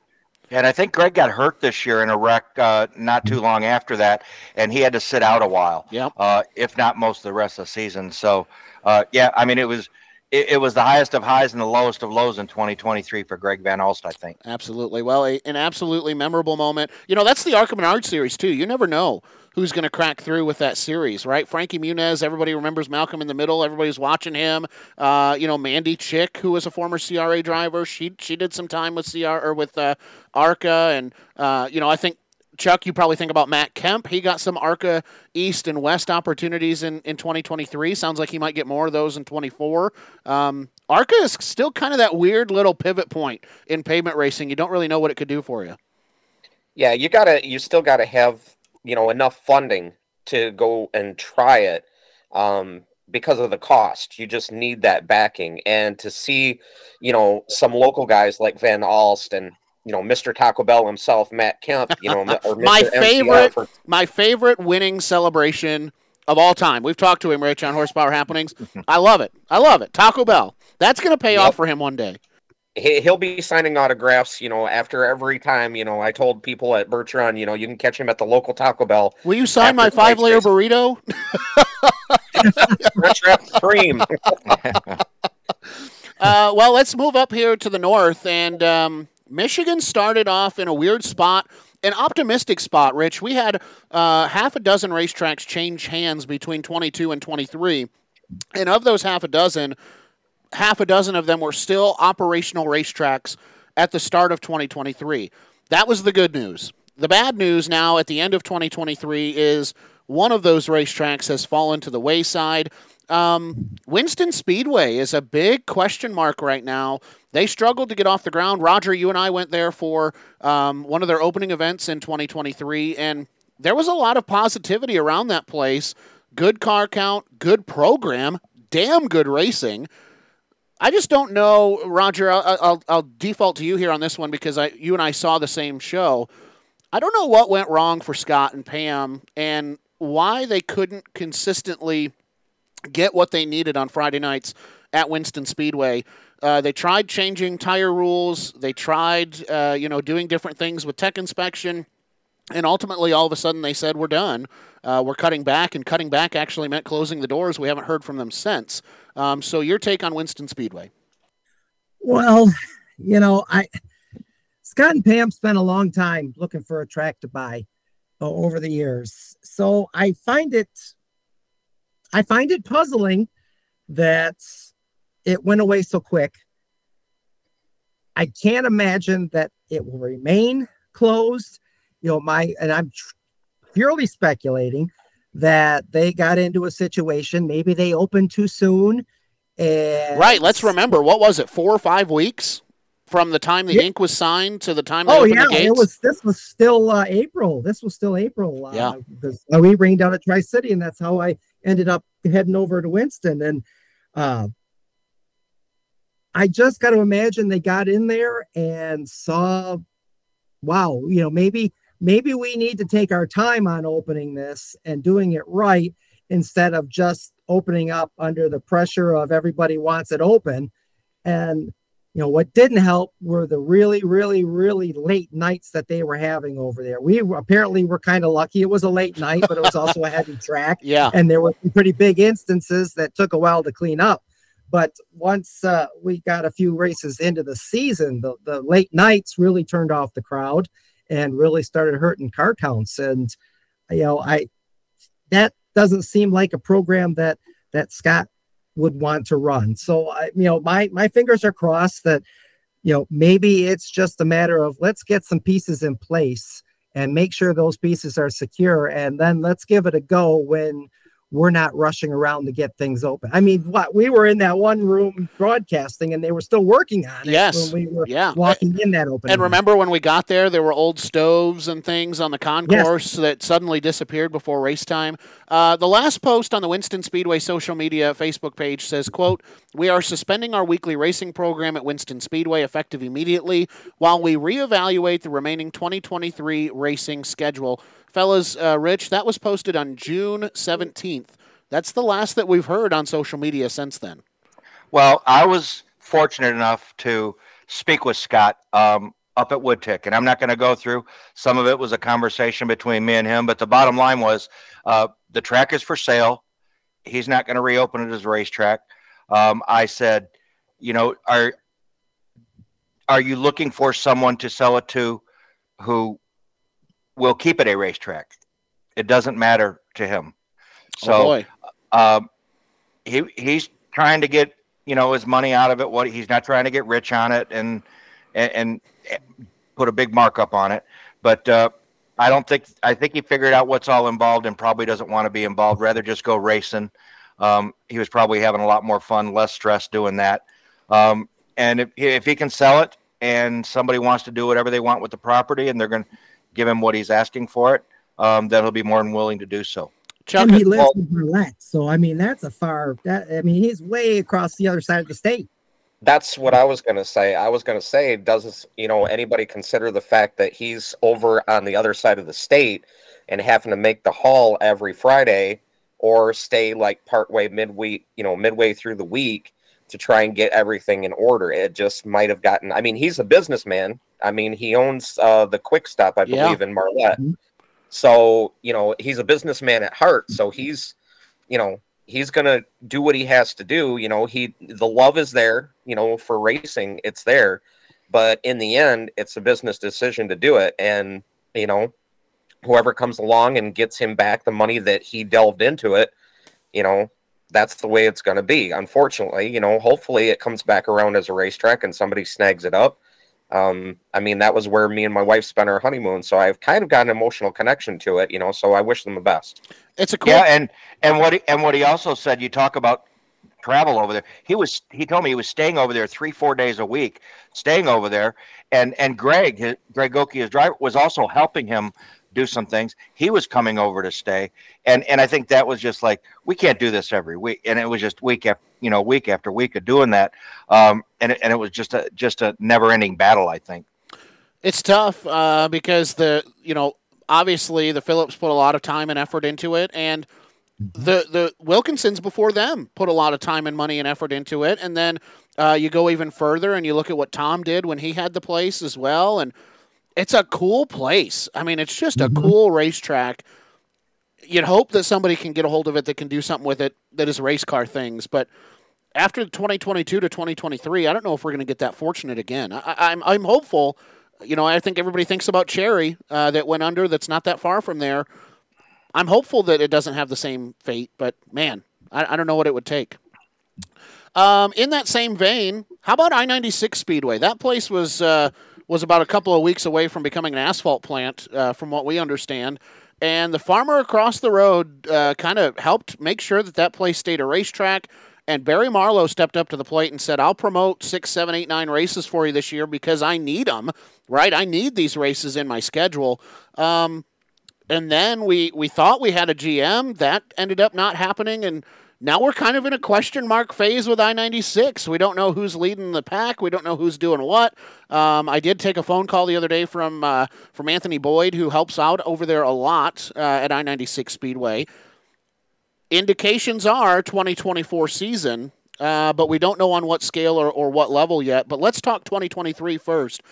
And I think Greg got hurt this year in a wreck uh, not too long after that, and he had to sit out a while. Yep. Uh, if not most of the rest of the season. So, uh, yeah, I mean, it was it, it was the highest of highs and the lowest of lows in 2023 for Greg Van Alst, I think. Absolutely. Well, a, an absolutely memorable moment. You know, that's the ARCA Menard series too. You never know who's going to crack through with that series, right? Frankie Muniz, everybody remembers Malcolm in the Middle. Everybody's watching him. Uh, you know, Mandy Chick, who was a former CRA driver, she she did some time with CR or with uh, ARCA, and uh, you know, I think. Chuck, you probably think about Matt Kemp. He got some ARCA East and West opportunities in, in 2023. Sounds like he might get more of those in 24. Um, ARCA is still kind of that weird little pivot point in pavement racing. You don't really know what it could do for you. Yeah, you gotta, you still gotta have, you know, enough funding to go and try it. Um, because of the cost, you just need that backing, and to see, you know, some local guys like Van Alst and you know Mr. Taco Bell himself, Matt Kemp, you know, or Mr. My MCR favorite, for- my favorite winning celebration of all time. We've talked to him, Rich, on Horsepower Happenings. I love it. I love it. Taco Bell. That's going to pay Yep. off for him one day. He, he'll be signing autographs, you know, after every time. You know, I told people at Run, you know, you can catch him at the local Taco Bell. Will you sign my five layer burrito? Rich Rep Supreme. Uh, well, let's move up here to the north. And um, Michigan started off in a weird spot, an optimistic spot, Rich. We had uh, half a dozen racetracks change hands between 22 and 23. And of those half a dozen, half a dozen of them were still operational racetracks at the start of 2023. That was the good news. The bad news now at the end of 2023 is one of those racetracks has fallen to the wayside. Um, Winston Speedway is a big question mark right now. They struggled to get off the ground. Roger, you and I went there for um, one of their opening events in 2023, and there was a lot of positivity around that place. Good car count, good program, damn good racing. I just don't know, Roger. I'll, I'll, I'll, default to you here on this one because I, you and I saw the same show. I don't know what went wrong for Scott and Pam and why they couldn't consistently get what they needed on Friday nights at Winston Speedway. Uh, they tried changing tire rules. They tried, uh, you know, doing different things with tech inspection, and ultimately, all of a sudden, they said we're done. Uh, we're cutting back, and cutting back actually meant closing the doors. We haven't heard from them since. Um, so, your take on Winston Speedway? Well, you know, I Scott and Pam spent a long time looking for a track to buy uh, over the years, so I find it I find it puzzling that it went away so quick. I can't imagine that it will remain closed. You know, my and I'm purely speculating that they got into a situation. Maybe they opened too soon. And right. Let's remember what was it, four or five weeks from the time the yeah. ink was signed to the time. They oh opened yeah, the gates? it was. This was still uh, April. This was still April. Uh, yeah, because uh, we rained out at Tri City, and that's how I ended up heading over to Winston. And uh, I just got to imagine they got in there and saw, wow, you know, maybe maybe we need to take our time on opening this and doing it right instead of just opening up under the pressure of everybody wants it open. And you know what didn't help were the really really really late nights that they were having over there. We apparently were kind of lucky. It was a late night but it was also a heavy track. Yeah. And there were some pretty big instances that took a while to clean up. But once uh, we got a few races into the season the, the late nights really turned off the crowd and really started hurting car counts and you know i that doesn't seem like a program that that scott would want to run. So I, you know, my my fingers are crossed that, you know, maybe it's just a matter of let's get some pieces in place and make sure those pieces are secure, and then let's give it a go when we're not rushing around to get things open. I mean, what we were in that one room broadcasting and they were still working on it yes. when we were yeah. walking in that open. And room. remember when we got there, there were old stoves and things on the concourse yes. that suddenly disappeared before race time. Uh, the last post on the Winston Speedway social media Facebook page says, quote, we are suspending our weekly racing program at Winston Speedway effective immediately while we reevaluate the remaining 2023 racing schedule. Fellas, uh, Rich, that was posted on June 17th. That's the last that we've heard on social media since then. Well, I was fortunate enough to speak with Scott um, up at Woodtick, and I'm not going to go through. Some of it was a conversation between me and him, but the bottom line was uh, the track is for sale. He's not going to reopen it as a racetrack. Um, I said, you know, are are you looking for someone to sell it to who will keep it a racetrack. It doesn't matter to him. So oh um, he he's trying to get you know his money out of it. What he's not trying to get rich on it and and, and put a big markup on it. But uh, I don't think I think he figured out what's all involved and probably doesn't want to be involved. Rather just go racing. Um, he was probably having a lot more fun, less stress doing that. Um, and if, if he can sell it and somebody wants to do whatever they want with the property and they're going to give him what he's asking for it, um, then he'll be more than willing to do so. Chuck, and he lives well, in Marlette, so I mean that's a far. That I mean he's way across the other side of the state. That's what I was going to say. I was going to say, does you know anybody consider the fact that he's over on the other side of the state and having to make the haul every Friday, or stay like partway midweek, you know, midway through the week to try and get everything in order? It just might have gotten. I mean, he's a businessman. I mean, he owns uh, the Quick Stop, I believe, yeah. in Marlette. Mm-hmm. So, you know, he's a businessman at heart. So he's, you know, he's gonna do what he has to do. You know, he the love is there. You know, for racing, it's there, but in the end, it's a business decision to do it. And you know, whoever comes along and gets him back the money that he delved into it, you know, that's the way it's going to be. Unfortunately, you know, hopefully it comes back around as a racetrack and somebody snags it up. Um, I mean, that was where me and my wife spent our honeymoon, so I've kind of got an emotional connection to it, you know. So I wish them the best. It's a cool. Yeah, and and what he, and what he also said, you talk about travel over there. He was he told me he was staying over there three four days a week, staying over there, and and Greg his, Greg Goki, his driver, was also helping him do some things. He was coming over to stay, and and I think that was just like we can't do this every week, and it was just week after you know week after week of doing that, um, and it, and it was just a just a never ending battle. I think. It's tough uh, because the you know obviously the Phillips put a lot of time and effort into it, and the the Wilkinsons before them put a lot of time and money and effort into it, and then uh, you go even further and you look at what Tom did when he had the place as well, and it's a cool place. I mean, it's just a mm-hmm. cool racetrack. You'd hope that somebody can get a hold of it that can do something with it that is race car things, but after 2022 to 2023, I don't know if we're going to get that fortunate again. I, am I'm, I'm hopeful. You know, I think everybody thinks about Cherry uh, that went under. That's not that far from there. I'm hopeful that it doesn't have the same fate, but man, I, I don't know what it would take. Um, in that same vein, how about I 96 Speedway? That place was uh, was about a couple of weeks away from becoming an asphalt plant, uh, from what we understand. And the farmer across the road uh, kind of helped make sure that that place stayed a racetrack. And Barry Marlow stepped up to the plate and said, I'll promote six, seven, eight, nine races for you this year because I need them, right? I need these races in my schedule. Um, and then we, we thought we had a GM. That ended up not happening. And now we're kind of in a question mark phase with I 96. We don't know who's leading the pack. We don't know who's doing what. Um, I did take a phone call the other day from, uh, from Anthony Boyd, who helps out over there a lot uh, at I 96 Speedway. Indications are 2024 season, uh, but we don't know on what scale or, or what level yet. But let's talk 2023 first.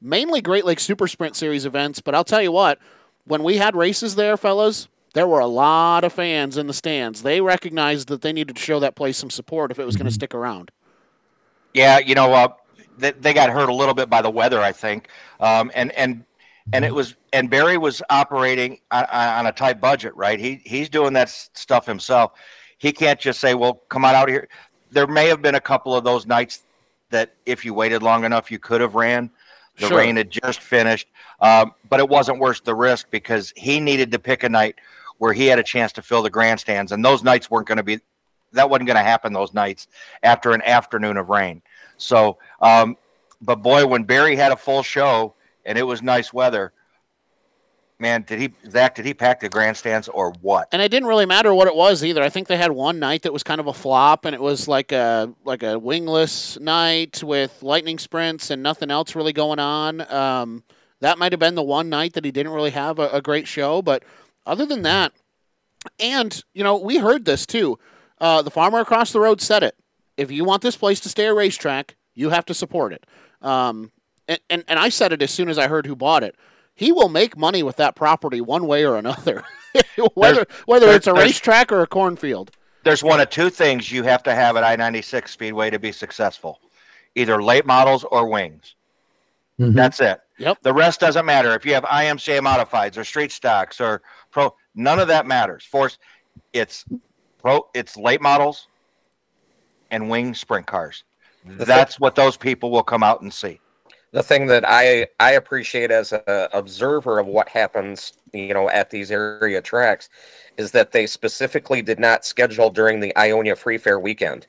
Mainly Great Lakes Super Sprint Series events, but I'll tell you what, when we had races there, fellas, there were a lot of fans in the stands. They recognized that they needed to show that place some support if it was going to mm-hmm. stick around. Yeah, you know, uh, they, they got hurt a little bit by the weather, I think, um, and and and it was and Barry was operating on, on, a tight budget, right? He he's doing that stuff himself. He can't just say, "Well, come on out here." There may have been a couple of those nights that, if you waited long enough, you could have ran. The sure. rain had just finished, um, but it wasn't worth the risk because he needed to pick a night where he had a chance to fill the grandstands, and those nights weren't going to be that wasn't going to happen those nights after an afternoon of rain. So, um, but boy, when Barry had a full show and it was nice weather, man, did he Zach? Did he pack the grandstands or what? And it didn't really matter what it was either. I think they had one night that was kind of a flop, and it was like a like a wingless night with lightning sprints and nothing else really going on. Um, that might have been the one night that he didn't really have a, a great show, but other than that, and you know, we heard this too. Uh, the farmer across the road said it. If you want this place to stay a racetrack, you have to support it. Um, and, and, and I said it as soon as I heard who bought it. He will make money with that property one way or another, whether there's, whether it's a racetrack or a cornfield. There's one of two things you have to have at I-96 Speedway to be successful: either late models or wings. Mm-hmm. That's it. Yep. The rest doesn't matter. If you have IMCA modifieds or street stocks or pro, none of that matters. Force, it's pro, it's late models and wing sprint cars. That's what those people will come out and see. The thing that I I appreciate as a observer of what happens, you know, at these area tracks, is that they specifically did not schedule during the Ionia Free Fair weekend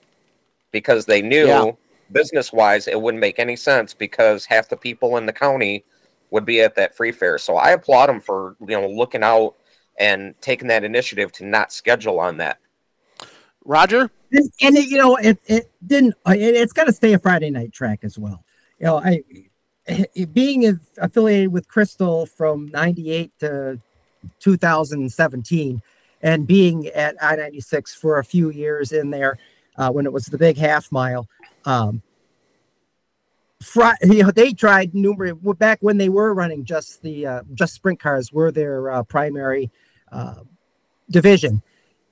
because they knew. Yeah business wise, it wouldn't make any sense because half the people in the county would be at that free fair. So I applaud them for you know looking out and taking that initiative to not schedule on that. Roger, and, and it, you know it it didn't. It, has got to stay a Friday night track as well. You know, I it, being affiliated with Crystal from '98 to 2017, and being at I-96 for a few years in there uh, when it was the big half mile. Um, fr- you know, they tried numerous back when they were running just the uh, just sprint cars were their uh, primary uh, division.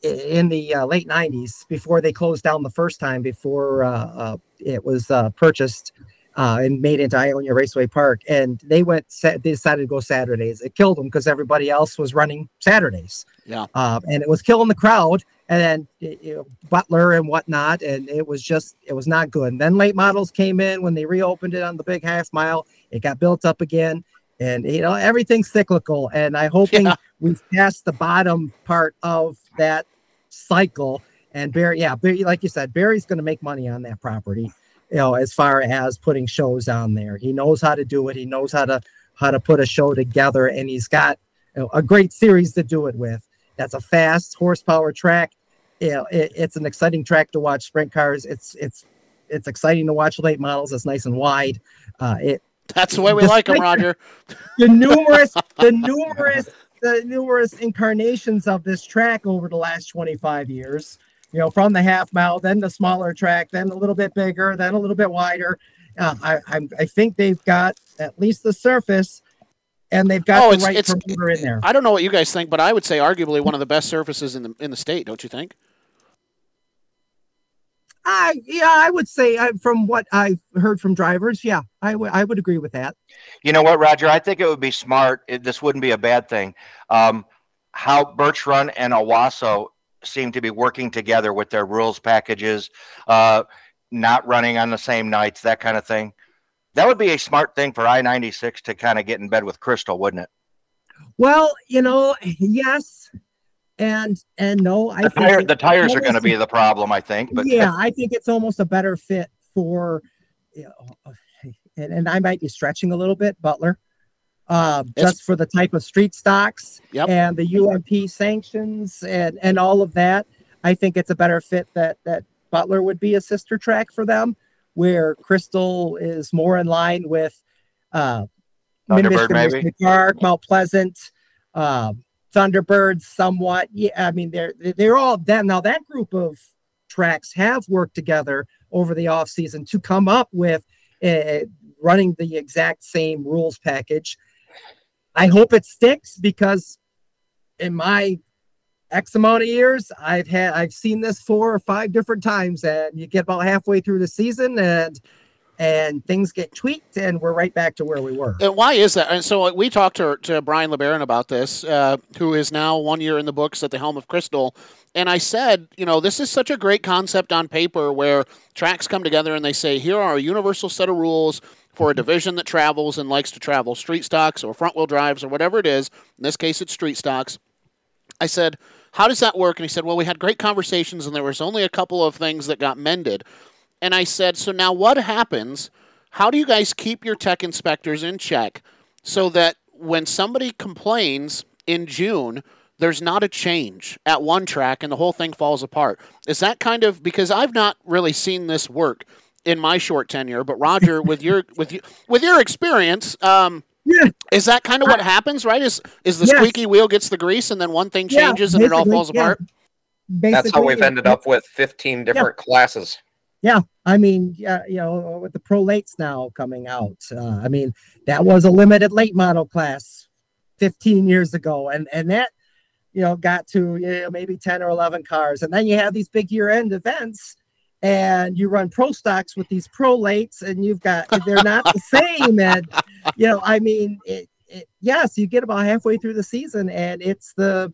in the uh, late 90s before they closed down the first time before uh, uh, it was purchased and made into Ionia Raceway Park. And they went, they decided to go Saturdays. It killed them because everybody else was running Saturdays. Yeah. Uh, and it was killing the crowd. And then you know, Butler and whatnot. And it was just, it was not good. And then late models came in when they reopened it on the big half mile. It got built up again. And, you know, everything's cyclical. And I'm hoping yeah. we've passed the bottom part of that cycle. And Barry, yeah, Barry, like you said, Barry's going to make money on that property you know, as far as putting shows on there. He knows how to do it. He knows how to how to put a show together, and he's got you know, a great series to do it with. That's a fast horsepower track. You know, it, it's an exciting track to watch sprint cars. It's it's it's exciting to watch late models. It's nice and wide. Uh, it that's the way we like them, Roger. The numerous the numerous the numerous incarnations of this track over the last 25 years you know, from the half mile, then the smaller track, then a little bit bigger, then a little bit wider. Uh, I, I, I think they've got at least the surface and they've got oh, the it's, right it's, promoter in there. I don't know what you guys think, but I would say arguably one of the best surfaces in the in the state. Don't you think? I yeah, I would say from what I've heard from drivers, yeah, I would I would agree with that. You know what, Roger? I think it would be smart. It, this wouldn't be a bad thing. Um, how Birch Run and Owosso seem to be working together with their rules packages, uh, not running on the same nights, that kind of thing. That would be a smart thing for I 96 to kind of get in bed with Crystal, wouldn't it? Well, you know, yes. And and no, I the, tire, the tires are going to be the problem, I think. But yeah, I think it's almost a better fit for, you know, and, and I might be stretching a little bit, Butler uh, just for the type of street stocks yep. and the UMP sanctions and, and all of that. I think it's a better fit that that Butler would be a sister track for them, where Crystal is more in line with uh, Thunderbird, maybe Park, Mount Pleasant, uh, Thunderbird, somewhat. Yeah, I mean they're they're all that now. That group of tracks have worked together over the off season to come up with uh, running the exact same rules package I hope it sticks because in my X amount of years, I've had I've seen this four or five different times, and you get about halfway through the season and and things get tweaked and we're right back to where we were. And why is that? And so we talked to, to Brian LeBaron about this, uh, who is now one year in the books at the helm of Crystal. And I said, you know, this is such a great concept on paper where tracks come together and they say, here are a universal set of rules for a division that travels and likes to travel street stocks or front wheel drives or whatever it is. In this case, it's street stocks. I said, How does that work? And he said, Well, we had great conversations and there was only a couple of things that got mended. And I said, So now what happens? How do you guys keep your tech inspectors in check so that when somebody complains in June, there's not a change at one track and the whole thing falls apart? Is that kind of because I've not really seen this work? in my short tenure. But Roger, with your with you with your experience, um, yeah. is that kind of what happens? Right? Is is the yes. squeaky wheel gets the grease, and then one thing changes, yeah, and it all falls yeah. apart? Basically, That's how we've ended up with 15 different classes. Yeah, I mean, yeah, you know, with the prolates now coming out, uh, I mean, that was a limited late model class 15 years ago, and and that you know got to you know, maybe 10 or 11 cars, and then you have these big year end events and you run pro stocks with these pro lates and you've got they're not the same and you know i mean it, it, yes you get about halfway through the season and it's the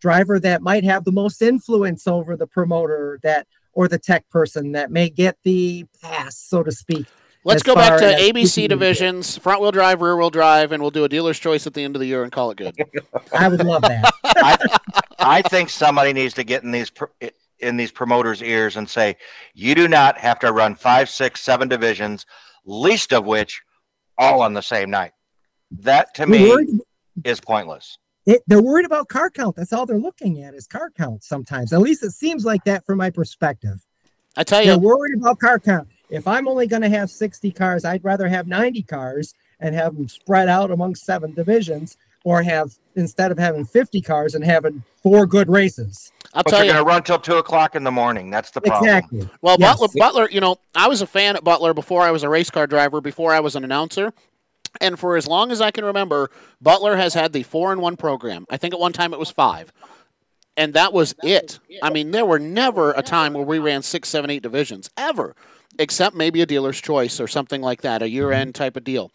driver that might have the most influence over the promoter that or the tech person that may get the pass so to speak Let's go back to ABC divisions, front wheel drive, rear wheel drive, and we'll do a dealer's choice at the end of the year and call it good. I would love that. I, I, think somebody needs to get in these in these promoters' ears and say, you do not have to run five, six, seven divisions, least of which all on the same night. That to me is pointless. It, they're worried about car count. That's all they're looking at is car count sometimes. At least it seems like that from my perspective. I tell you, they're worried about car count. If I'm only going to have 60 cars, I'd rather have 90 cars and have them spread out among seven divisions or have instead of having 50 cars and having four good races. I'll but tell you're you, going to run till two o'clock in the morning. That's the problem. Exactly. Well, yes. Butler, Butler, you know, I was a fan at Butler before I was a race car driver, before I was an announcer. And for as long as I can remember, Butler has had the four in one program. I think at one time it was five. and that was it. I mean, there were never a time where we ran six, seven, eight divisions ever, except maybe a dealer's choice or something like that, a year end type of deal.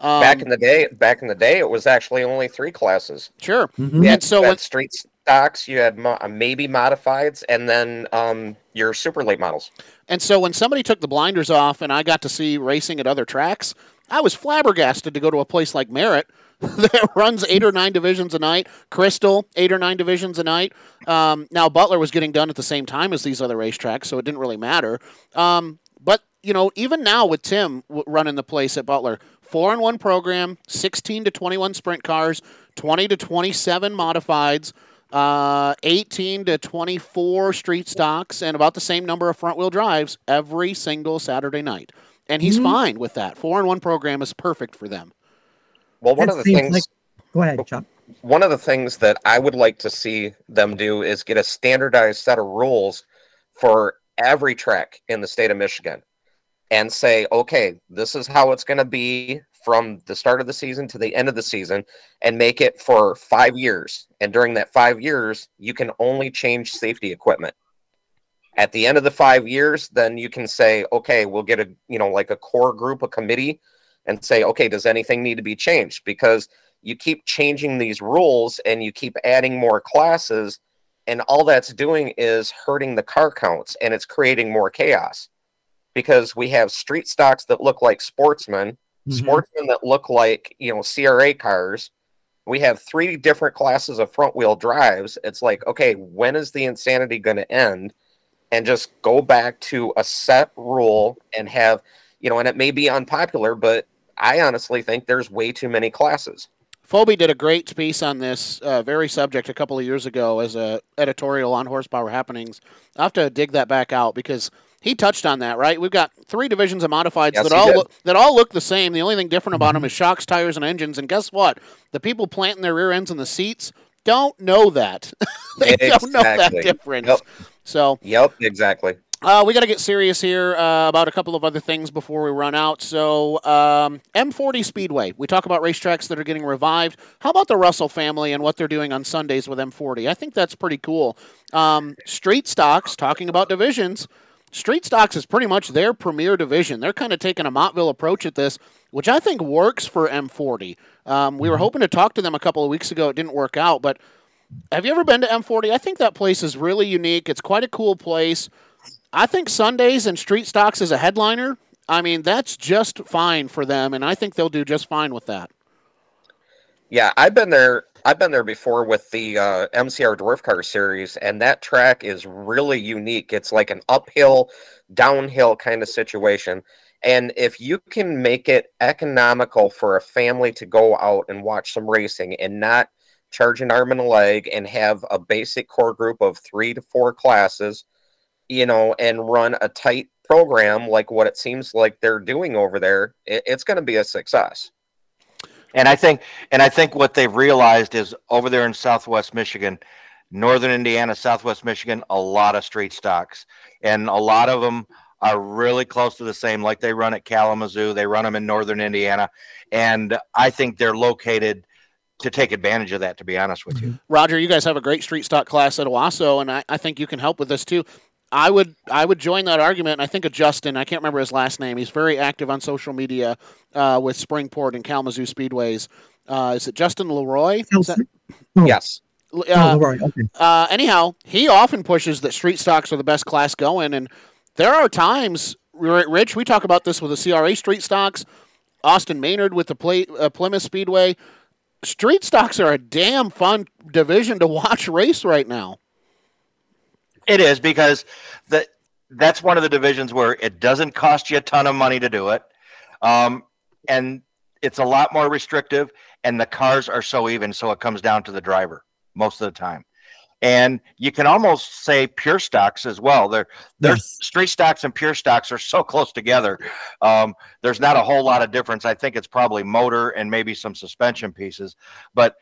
Um, back in the day, back in the day, it was actually only three classes. Sure. Mhm. And so you when- had street stocks, you had mo- maybe modifieds, and then um, your super late models. And so when somebody took the blinders off and I got to see racing at other tracks, I was flabbergasted to go to a place like Merritt that runs eight or nine divisions a night, Crystal, eight or nine divisions a night. Um, now, Butler was getting done at the same time as these other racetracks, so it didn't really matter. Um, but, you know, even now with Tim running the place at Butler, four in one program, 16 to 21 sprint cars, 20 to 27 modifieds, uh, 18 to 24 street stocks, and about the same number of front wheel drives every single Saturday night. And he's Mhm. fine with that. Four in one program is perfect for them. Well, one That of the things like- Go ahead, Chuck. one of the things that I would like to see them do is get a standardized set of rules for every track in the state of Michigan and say, okay, this is how it's going to be from the start of the season to the end of the season and make it for five years. And during that five years, you can only change safety equipment. At the end of the five years, then you can say, okay, we'll get a, you know, like a core group, a committee, and say, okay, does anything need to be changed? Because you keep changing these rules and you keep adding more classes and all that's doing is hurting the car counts and it's creating more chaos because we have street stocks that look like sportsmen Mhm. sportsmen that look like you know cra cars we have three different classes of front wheel drives it's like okay when is the insanity going to end and just go back to a set rule and have you know and it may be unpopular but i honestly think there's way too many classes Phoebe did a great piece on this uh, very subject a couple of years ago as a editorial on horsepower happenings. I have to dig that back out because he touched on that. Right, we've got three divisions of modifieds Yes, that all look, that all look the same. The only thing different about them is shocks, tires, and engines. And guess what? The people planting their rear ends in the seats don't know that. they don't know that Exactly. difference. Yep. So yep exactly uh, we got to get serious here uh, about a couple of other things before we run out. So, um, M40 Speedway. We talk about racetracks that are getting revived. How about the Russell family and what they're doing on Sundays with M40? I think that's pretty cool. Um, Street Stocks, talking about divisions, Street Stocks is pretty much their premier division. They're kind of taking a Montville approach at this, which I think works for M40. Um, we were hoping to talk to them a couple of weeks ago. It didn't work out, but have you ever been to M40? I think that place is really unique. It's quite a cool place. I think Sundays and Street Stocks as a headliner, I mean, that's just fine for them, and I think they'll do just fine with that. Yeah, I've been there. I've been there before with the uh, MCR Dwarf Car Series, and that track is really unique. It's like an uphill, downhill kind of situation. And if you can make it economical for a family to go out and watch some racing and not charge an arm and a leg and have a basic core group of three to four classes, you know, and run a tight program like what it seems like they're doing over there, it, it's going to be a success. And I think, and I think what they've realized is over there in Southwest Michigan, Northern Indiana, Southwest Michigan, a lot of street stocks, and a lot of them are really close to the same. Like they run at Kalamazoo, they run them in Northern Indiana, and I think they're located to take advantage of that. To be honest with you, Roger, you guys have a great street stock class at Owosso, and I, I think you can help with this too. I would I would join that argument. I think of Justin. I can't remember his last name. He's very active on social media uh, with Springport and Kalamazoo Speedways. Uh, is it Justin Leroy? That- Oh. Yes. uh, oh, Leroy, okay. uh, anyhow, he often pushes that street stocks are the best class going, and there are times, Rich, we talk about this with the CRA street stocks, Austin Maynard with the Pla uh, Plymouth Speedway. Street stocks are a damn fun division to watch race right now. It is because the that's one of the divisions where it doesn't cost you a ton of money to do it, um, and it's a lot more restrictive, and the cars are so even, so it comes down to the driver most of the time. And you can almost say pure stocks as well. They're, they're Yes. street stocks and pure stocks are so close together. Um, there's not a whole lot of difference. I think it's probably motor and maybe some suspension pieces. But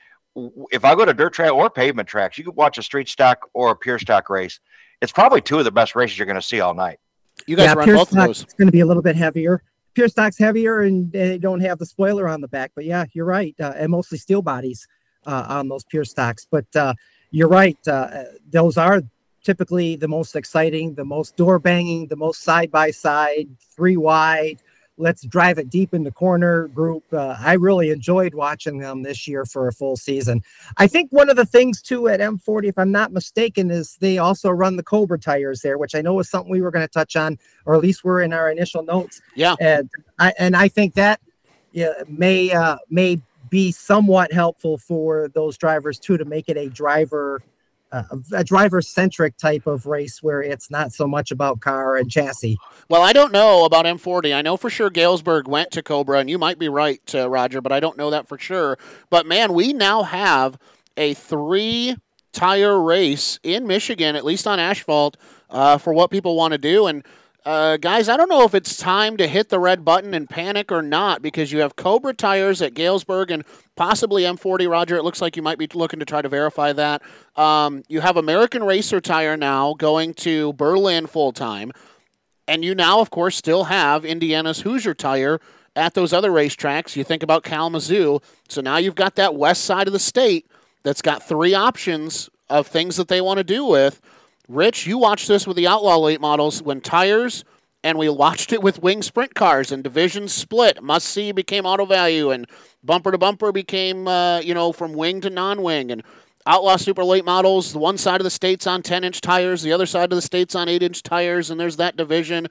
if I go to dirt track or pavement tracks, you could watch a street stock or a pure stock race. It's probably two of the best races you're going to see all night. You guys yeah, run pure both of those. is going to be a little bit heavier. Pure stock's heavier, and they don't have the spoiler on the back. But yeah, you're right, uh, and mostly steel bodies uh, on those pure stocks. But uh, you're right. Uh, those are typically the most exciting, the most door banging, the most side by side, three wide. Let's drive it deep in the corner group. Uh, I really enjoyed watching them this year for a full season. I think one of the things too at M40, if I'm not mistaken, is they also run the Cobra tires there, which I know is something we were going to touch on, or at least we're in our initial notes. Yeah, and I and I think that yeah, may uh, may be somewhat helpful for those drivers too to make it a driver a driver centric type of race where it's not so much about car and chassis. Well, I don't know about M40. I know for sure Galesburg went to Cobra, and you might be right, uh, Roger, but I don't know that for sure. But man, we now have a three tire race in Michigan, at least on asphalt, uh, for what people want to do. And uh, guys, I don't know if it's time to hit the red button and panic or not because you have Cobra tires at Galesburg and possibly M40. Roger, it looks like you might be looking to try to verify that. Um, you have American Racer tire now going to Berlin full time. And you now, of course, still have Indiana's Hoosier tire at those other racetracks. You think about Kalamazoo. So now you've got that west side of the state that's got three options of things that they want to do with. Rich, you watched this with the Outlaw late models when tires, and we watched it with wing sprint cars and divisions split. Must see became auto value, and bumper to bumper became, uh, you know, from wing to non wing. And Outlaw super late models, the one side of the state's on 10 inch tires, the other side of the state's on 8 inch tires, and there's that division.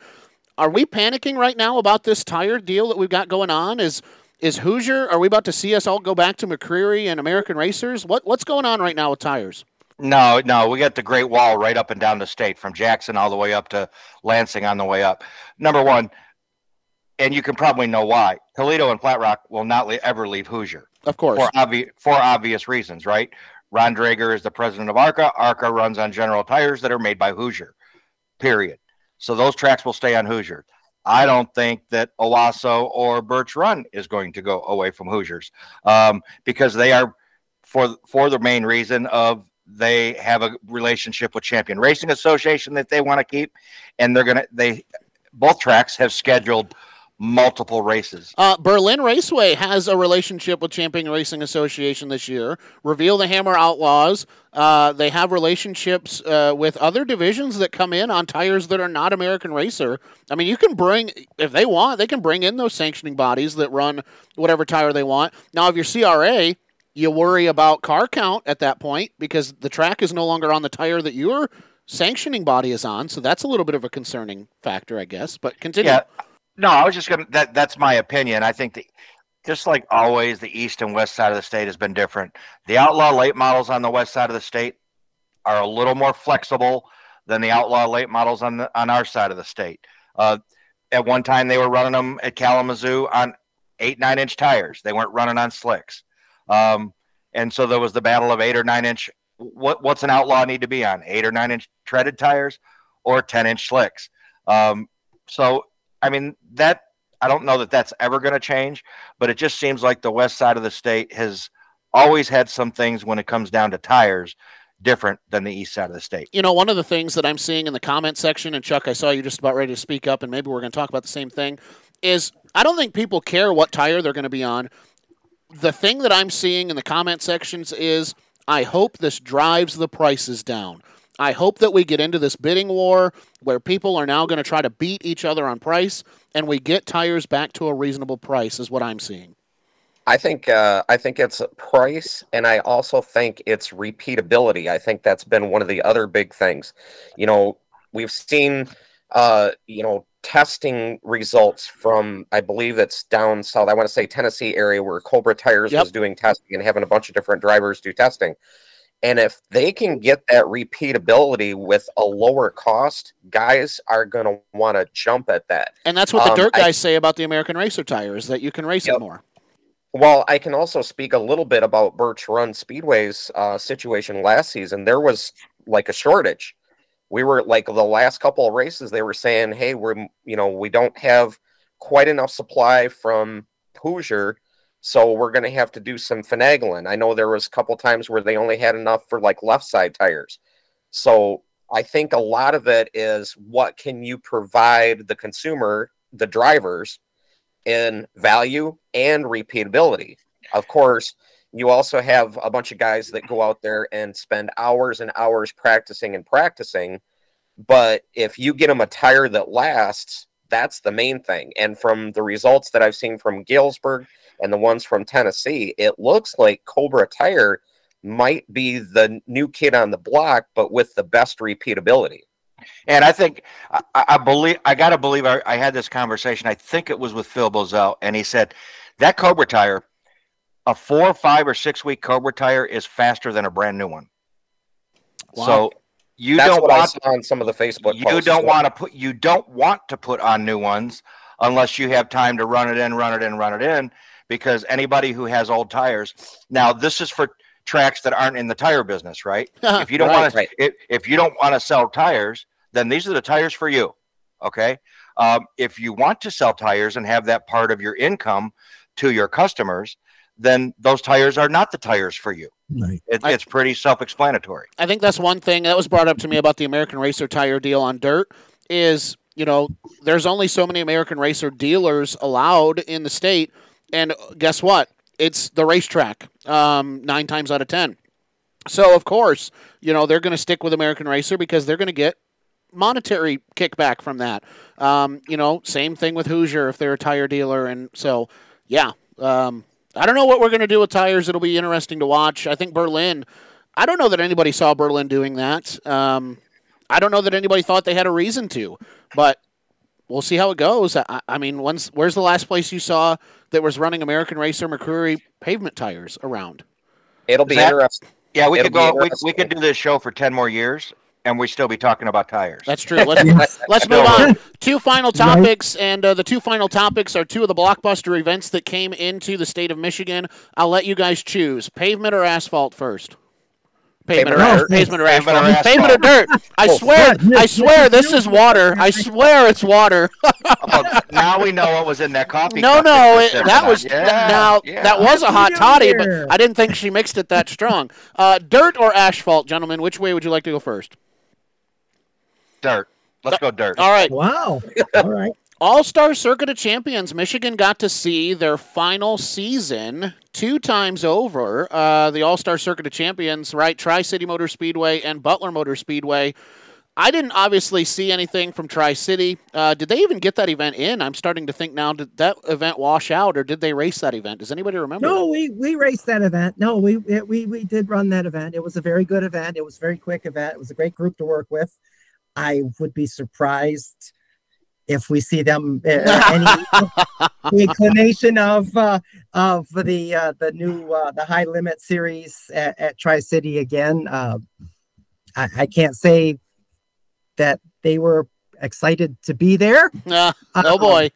Are we panicking right now about this tire deal that we've got going on? Is is Hoosier? Are we about to see us all go back to McCreary and American Racers? What what's going on right now with tires? No, no, we got the Great Wall right up and down the state from Jackson all the way up to Lansing on the way up. Number one, and you can probably know why Toledo and Flat Rock will not ever leave Hoosier. Of course, for obvious for obvious reasons, right? Ron Drager is the president of ARCA. ARCA runs on General Tires that are made by Hoosier. Period. So those tracks will stay on Hoosier. I don't think that Owosso or Birch Run is going to go away from Hoosiers um, because they are for for the main reason of they have a relationship with Champion Racing Association that they want to keep, and they're gonna they both tracks have scheduled multiple races. Uh, Berlin Raceway has a relationship with Champion Racing Association this year. Reveal the Hammer Outlaws. Uh, they have relationships uh, with other divisions that come in on tires that are not American Racer. I mean, you can bring, if they want, they can bring in those sanctioning bodies that run whatever tire they want. Now, if you're CRA, you worry about car count at that point because the track is no longer on the tire that your sanctioning body is on. So that's a little bit of a concerning factor, I guess. But continue. Yeah. No, I was just gonna. That that's my opinion. I think that just like always, the east and west side of the state has been different. The outlaw late models on the west side of the state are a little more flexible than the outlaw late models on the on our side of the state. Uh, at one time, they were running them at Kalamazoo on eight nine inch tires. They weren't running on slicks. Um, and so there was the battle of eight or nine inch. What what's an outlaw need to be on? Eight or nine inch treaded tires, or ten inch slicks. Um, so I mean that I don't know that that's ever going to change, but it just seems like the west side of the state has always had some things when it comes down to tires different than the east side of the state. You know, one of the things that I'm seeing in the comment section, and Chuck, I saw you just about ready to speak up, and maybe we're going to talk about the same thing, is I don't think people care what tire they're going to be on the thing that I'm seeing in the comment sections is I hope this drives the prices down. I hope that we get into this bidding war where people are now going to try to beat each other on price and we get tires back to a reasonable price is what I'm seeing. I think uh, I think it's price, and I also think it's repeatability. I think that's been one of the other big things. You know, we've seen, uh, you know, testing results from I believe it's down south. I want to say Tennessee area where Cobra Tires yep. was doing testing and having a bunch of different drivers do testing. And if they can get that repeatability with a lower cost, guys are going to want to jump at that. And that's what the um, dirt guys I, say about the American Racer tires that you can race yep. it more. Well, I can also speak a little bit about Birch Run Speedway's uh, situation last season. There was like a shortage we were like the last couple of races they were saying hey we're you know we don't have quite enough supply from hoosier so we're going to have to do some finagling. I know there was a couple times where they only had enough for like left side tires. So i think a lot of it is what can you provide the consumer the drivers in value and repeatability. Of course you also have a bunch of guys that go out there and spend hours and hours practicing and practicing. But if you get them a tire that lasts, that's the main thing. And from the results that I've seen from Galesburg and the ones from Tennessee, it looks like Cobra Tire might be the new kid on the block, but with the best repeatability. And I think I, I believe I got to believe I, I, had this conversation. I think it was with Phil Bozell, and he said that Cobra tire, a four, five, or six week Cobra tire is faster than a brand new one. Wow. So you That's don't want on some of the Facebook. You don't want to put you don't want to put on new ones unless you have time to run it in, run it in, run it in. Because anybody who has old tires, now this is for tracks that aren't in the tire business, right? if you don't right, want to, right. if, if you don't want to sell tires, then these are the tires for you. Okay. Um, if you want to sell tires and have that part of your income to your customers, then those tires are not the tires for you. Right. It, I, it's pretty self-explanatory. I think that's one thing that was brought up to me about the American Racer tire deal on dirt is you know there's only so many American Racer dealers allowed in the state, and guess what? It's the racetrack um, nine times out of ten. So of course, you know they're going to stick with American Racer because they're going to get monetary kickback from that. Um, you know, same thing with Hoosier if they're a tire dealer, and so yeah. Um, I don't know what we're going to do with tires. It'll be interesting to watch. I think Berlin. I don't know that anybody saw Berlin doing that. Um, I don't know that anybody thought they had a reason to, but we'll see how it goes. I, I mean, when's, where's the last place you saw that was running American Racer McCreary pavement tires around? It'll be that, interesting. Yeah, we It'll could go. We, we could do this show for ten more years, and we still be talking about tires. That's true. Let's let's move on. Two final topics, and uh, the two final topics are two of the blockbuster events that came into the state of Michigan. I'll let you guys choose: pavement or asphalt first. Pavement, pavement, or, pavement, or, asphalt. Pavement, or pavement or dirt. I oh, swear, I swear, this is water. I swear it's water. oh, now we know what was in that coffee. No, no, it, that was yeah, now yeah. that was a hot toddy, but I didn't think she mixed it that strong. Uh, dirt or asphalt, gentlemen? Which way would you like to go first? Dirt. Let's go dirt. All right. Wow. All right. All Star Circuit of Champions, Michigan got to see their final season two times over. Uh, the All Star Circuit of Champions, right? Tri City Motor Speedway and Butler Motor Speedway. I didn't obviously see anything from Tri City. Uh, did they even get that event in? I'm starting to think now. Did that event wash out, or did they race that event? Does anybody remember? No, we we raced that event. No, we we we did run that event. It was a very good event. It was a very quick event. It was a great group to work with. I would be surprised if we see them uh, any inclination of uh, of the uh, the new uh, the high limit series at, at Tri City again. Uh, I, I, can't say that they were excited to be there. Uh, oh boy.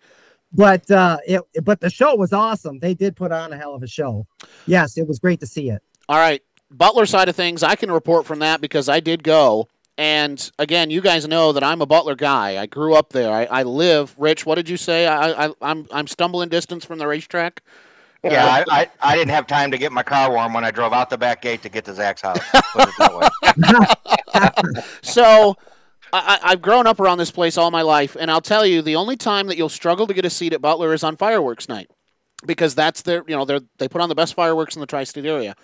But uh, it, but the show was awesome. They did put on a hell of a show. Yes, it was great to see it. All right, Butler side of things, I can report from that because I did go. And again, you guys know that I'm a Butler guy. I grew up there. I, I live. Rich, what did you say? I, I, am I'm, I'm stumbling distance from the racetrack. Yeah, I, I, I, didn't have time to get my car warm when I drove out the back gate to get to Zach's house. so I, I've grown up around this place all my life, and I'll tell you, the only time that you'll struggle to get a seat at Butler is on fireworks night, because that's their you know they they put on the best fireworks in the tri-state area.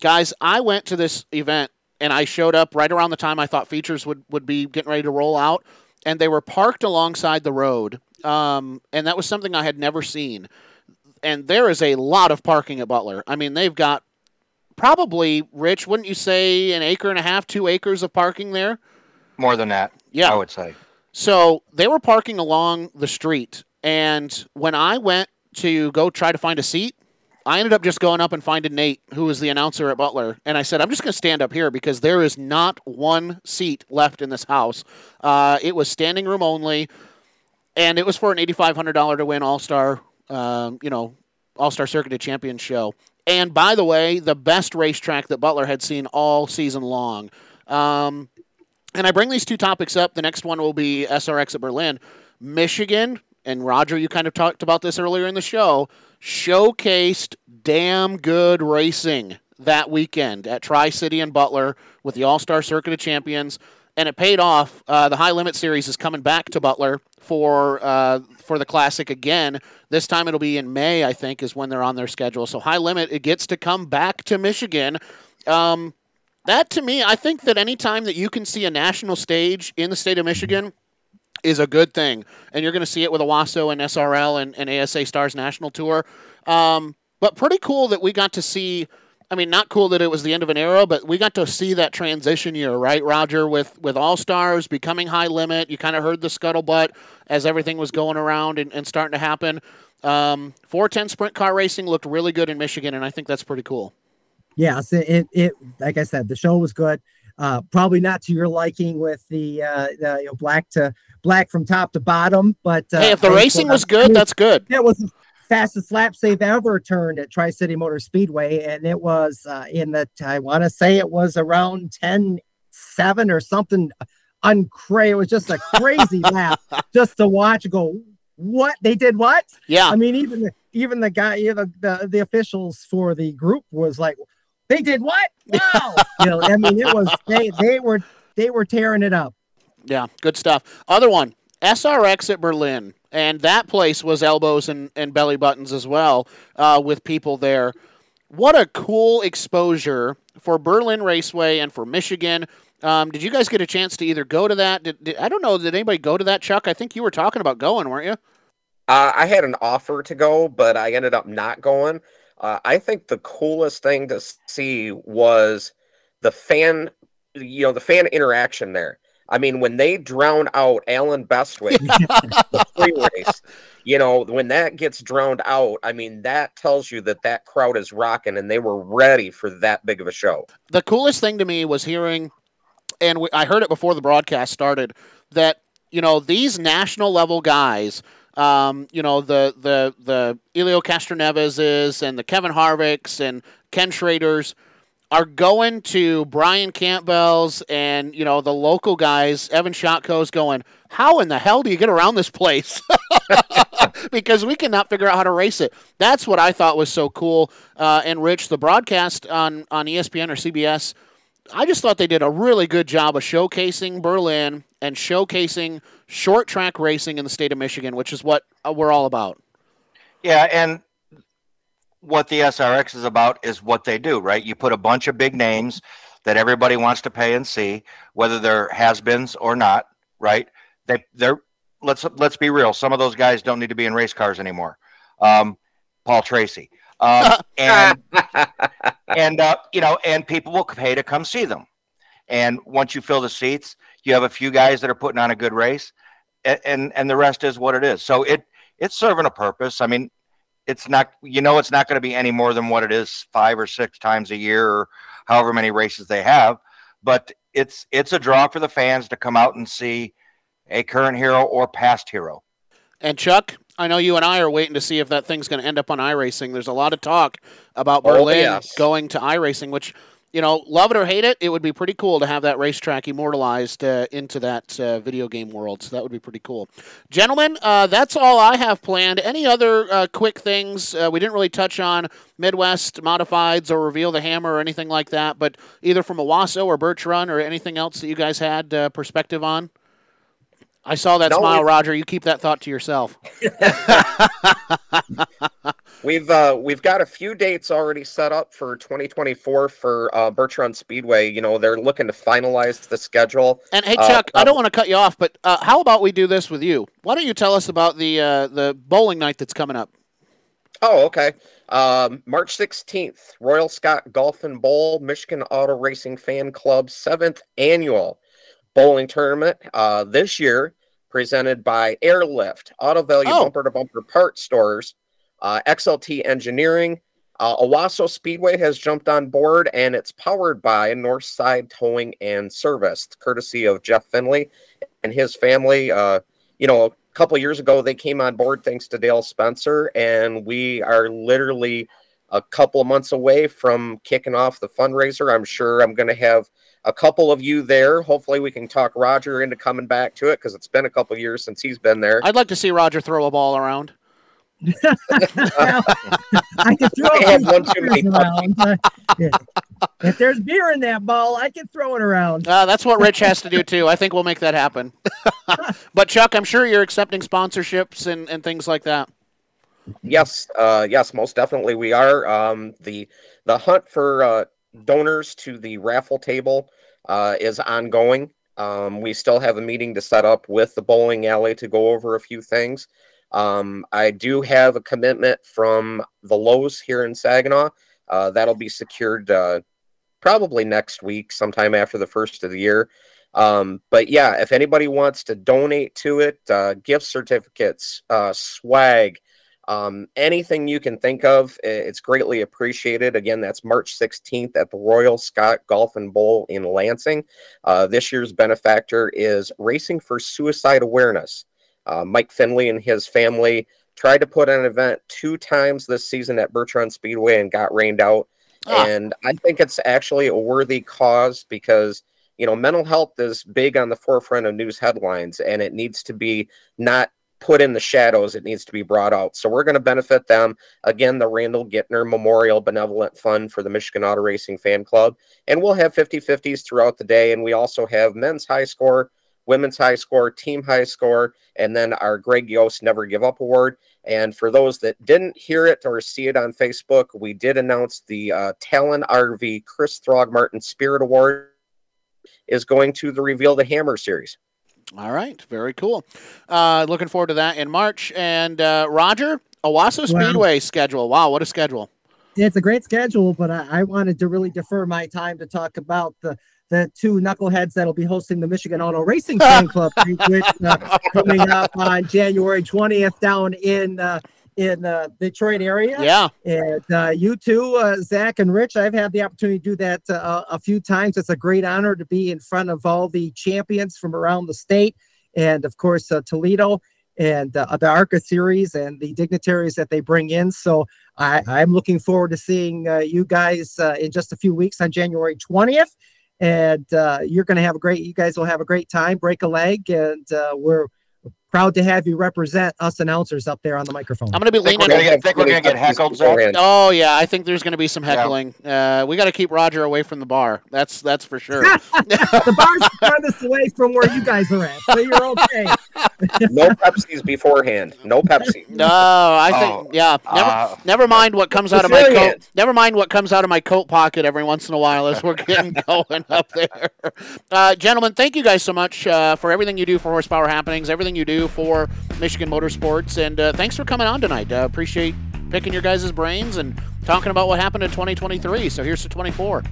Guys, I went to this event and I showed up right around the time I thought features would, would be getting ready to roll out, and they were parked alongside the road. Um, and that was something I had never seen. And there is a lot of parking at Butler. I mean, they've got probably, Rich, wouldn't you say an acre and a half, two acres of parking there? More than that, yeah. I would say. So they were parking along the street. And when I went to go try to find a seat, I ended up just going up and finding Nate, who was the announcer at Butler, and I said, I'm just going to stand up here because there is not one seat left in this house. Uh, it was standing room only, and it was for an $8,500 to win All Star, um, you know, All Star Circuit of Champions show. And by the way, the best racetrack that Butler had seen all season long. Um, and I bring these two topics up. The next one will be SRX at Berlin. Michigan, and Roger, you kind of talked about this earlier in the show showcased damn good racing that weekend at Tri City and Butler with the All Star Circuit of Champions. and it paid off. Uh, the High Limit Series is coming back to Butler for uh, for the Classic again. This time it'll be in May, I think, is when they're on their schedule. So High Limit it gets to come back to Michigan. Um, that to me, I think that anytime that you can see a national stage in the state of Michigan is a good thing, and you're going to see it with Owosso and SRL and, and ASA Stars National Tour. Um, but pretty cool that we got to see. I mean, not cool that it was the end of an era, but we got to see that transition year, right, Roger? With with All Stars becoming high limit, you kind of heard the scuttlebutt as everything was going around and, and starting to happen. Um, 410 sprint car racing looked really good in Michigan, and I think that's pretty cool. Yes, it, it, it like I said, the show was good. Uh, probably not to your liking with the, uh, the you know, black to black from top to bottom, but uh, hey, if the racing was good, that's good. It was the fastest lap save ever turned at Tri City Motor Speedway, and it was uh, in the I want to say it was around 10 7 or something uncrazy. It was just a crazy lap just to watch go. What they did? What? Yeah. I mean, even the, even the guy, you know, the the officials for the group was like, they did what? Wow. you know, I mean, it was they they were they were tearing it up. Yeah, good stuff. Other one, SRX at Berlin, and that place was elbows and, and belly buttons as well, uh, with people there. What a cool exposure for Berlin Raceway and for Michigan. Um, did you guys get a chance to either go to that? Did, did, I don't know. Did anybody go to that, Chuck? I think you were talking about going, weren't you? Uh, I had an offer to go, but I ended up not going. Uh, I think the coolest thing to see was the fan, you know, the fan interaction there. I mean, when they drown out Allen Bestwick, the free race, you know, when that gets drowned out, I mean, that tells you that that crowd is rocking and they were ready for that big of a show. The coolest thing to me was hearing, and we, I heard it before the broadcast started, that, you know, these national level guys – um, you know the the the Helio Castroneves and the Kevin Harvicks and Ken Schrader's are going to Brian Campbell's and you know the local guys. Evan Shotko's going. How in the hell do you get around this place? because we cannot figure out how to race it. That's what I thought was so cool. Uh, and Rich, the broadcast on on ESPN or CBS, I just thought they did a really good job of showcasing Berlin and showcasing short track racing in the state of Michigan, which is what uh, we're all about. Yeah, and what the SRX is about is what they do, right? You put a bunch of big names that everybody wants to pay and see, whether they're has-beens or not, right? They they're let's let's be real. Some of those guys don't need to be in race cars anymore. Um, Paul Tracy, um, and and uh, you know, and people will pay to come see them. And once you fill the seats, you have a few guys that are putting on a good race, and and, and the rest is what it is. So it it's serving a purpose. I mean, it's not you know it's not going to be any more than what it is five or six times a year or however many races they have, but it's it's a draw for the fans to come out and see a current hero or past hero. And Chuck, I know you and I are waiting to see if that thing's going to end up on iRacing. There's a lot of talk about Berlin oh, yes. going to iRacing, which you know, love it or hate it, it would be pretty cool to have that racetrack immortalized uh, into that uh, video game world. So that would be pretty cool. Gentlemen, uh, that's all I have planned. Any other uh, quick things? Uh, we didn't really touch on Midwest modifieds or reveal the hammer or anything like that, but either from Owosso or Birch Run or anything else that you guys had uh, perspective on? I saw that no, smile, Roger. You keep that thought to yourself. we've uh, we've got a few dates already set up for 2024 for uh, Run Speedway. You know, they're looking to finalize the schedule. And hey, uh, Chuck, uh, I don't want to cut you off, but uh, how about we do this with you? Why don't you tell us about the uh, the bowling night that's coming up? Oh, okay. Um, March 16th, Royal Scot Golf and Bowl, Michigan Auto Racing Fan Club, seventh annual bowling tournament. Uh, this year, presented by Airlift, Auto Value oh. Bumper to Bumper Part Stores, uh, XLT Engineering. Uh, Owosso Speedway has jumped on board and it's powered by Northside Towing and Service, courtesy of Jeff Finley and his family. Uh, you know, a couple years ago, they came on board thanks to Dale Spencer, and we are literally a couple of months away from kicking off the fundraiser. I'm sure I'm going to have a couple of you there. Hopefully, we can talk Roger into coming back to it because it's been a couple years since he's been there. I'd like to see Roger throw a ball around. I can throw I a have one too many around. Yeah. If there's beer in that ball, I can throw it around. Uh, that's what Rich has to do too. I think we'll make that happen. but Chuck, I'm sure you're accepting sponsorships and, and things like that. Yes, uh, yes, most definitely we are. Um, the the hunt for uh, donors to the raffle table uh, is ongoing. Um, we still have a meeting to set up with the bowling alley to go over a few things. Um, I do have a commitment from the Lowe's here in Saginaw. Uh, that'll be secured uh, probably next week, sometime after the first of the year. Um, but yeah, if anybody wants to donate to it, uh, gift certificates, uh, swag, um, anything you can think of, it's greatly appreciated. Again, that's March 16th at the Royal Scot Golf and Bowl in Lansing. Uh, this year's benefactor is Racing for Suicide Awareness. Uh, Mike Finley and his family tried to put an event two times this season at Bertrand Speedway and got rained out. Ah. And I think it's actually a worthy cause because you know mental health is big on the forefront of news headlines, and it needs to be not put in the shadows. It needs to be brought out. So we're going to benefit them. Again, the Randall Gittner Memorial Benevolent Fund for the Michigan Auto Racing Fan Club. And we'll have 50 50s throughout the day. And we also have men's high score, women's high score, team high score, and then our Greg Yost Never Give Up Award. And for those that didn't hear it or see it on Facebook, we did announce the uh, Talon RV Chris Throgmartin Spirit Award is going to the Reveal the Hammer series. All right, very cool. Uh, looking forward to that in March. And uh, Roger, Owosso Speedway wow. schedule. Wow, what a schedule! It's a great schedule, but I, I, wanted to really defer my time to talk about the the two knuckleheads that'll be hosting the Michigan Auto Racing Fan Club, which uh, coming up on January 20th down in uh, in the Detroit area. Yeah. And uh, you too, uh, Zach and Rich, I've had the opportunity to do that uh, a few times. It's a great honor to be in front of all the champions from around the state. And of course, uh, Toledo and uh, the ARCA series and the dignitaries that they bring in. So I, am looking forward to seeing uh, you guys in just a few weeks on January 20th. And uh, you're going to have a great, you guys will have a great time, break a leg. And uh, we're, proud to have you represent us announcers up there on the microphone. I'm going to be leaning. I think we're going to get heckled. Zach. Oh yeah, I think there's going to be some heckling. Yeah. Uh, we got to keep Roger away from the bar. That's that's for sure. the bar's farthest away from where you guys are at, so you're okay. no Pepsis beforehand. No Pepsi. No, I think oh, yeah. Never, uh, never mind what comes out of my coat. Never mind what comes out of my coat pocket every once in a while as we're getting going up there. Uh, gentlemen, thank you guys so much uh, for everything you do for Horsepower Happenings, everything you for Michigan Motorsports. And uh, thanks for coming on tonight. Uh, appreciate picking your guys' brains and talking about what happened in 2023. So here's to 24.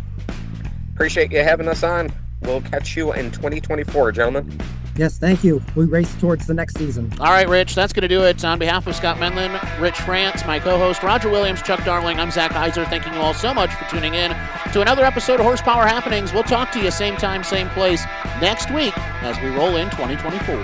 Appreciate you having us on. We'll catch you in 2024, gentlemen. Yes, thank you. We race towards the next season. All right, Rich, that's going to do it. On behalf of Scott Menlin, Rich France, my co host, Roger Williams, Chuck Darling, I'm Zach Heiser. Thanking you all so much for tuning in to another episode of Horsepower Happenings. We'll talk to you same time, same place next week as we roll in 2024.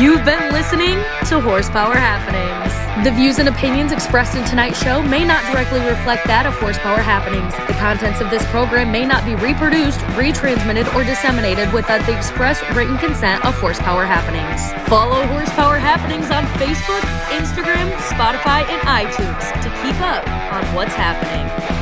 You've been listening to Horsepower Happenings. The views and opinions expressed in tonight's show may not directly reflect that of Horsepower Happenings. The contents of this program may not be reproduced, retransmitted, or disseminated without the express written consent of Horsepower Happenings. Follow Horsepower Happenings on Facebook, Instagram, Spotify, and iTunes to keep up on what's happening.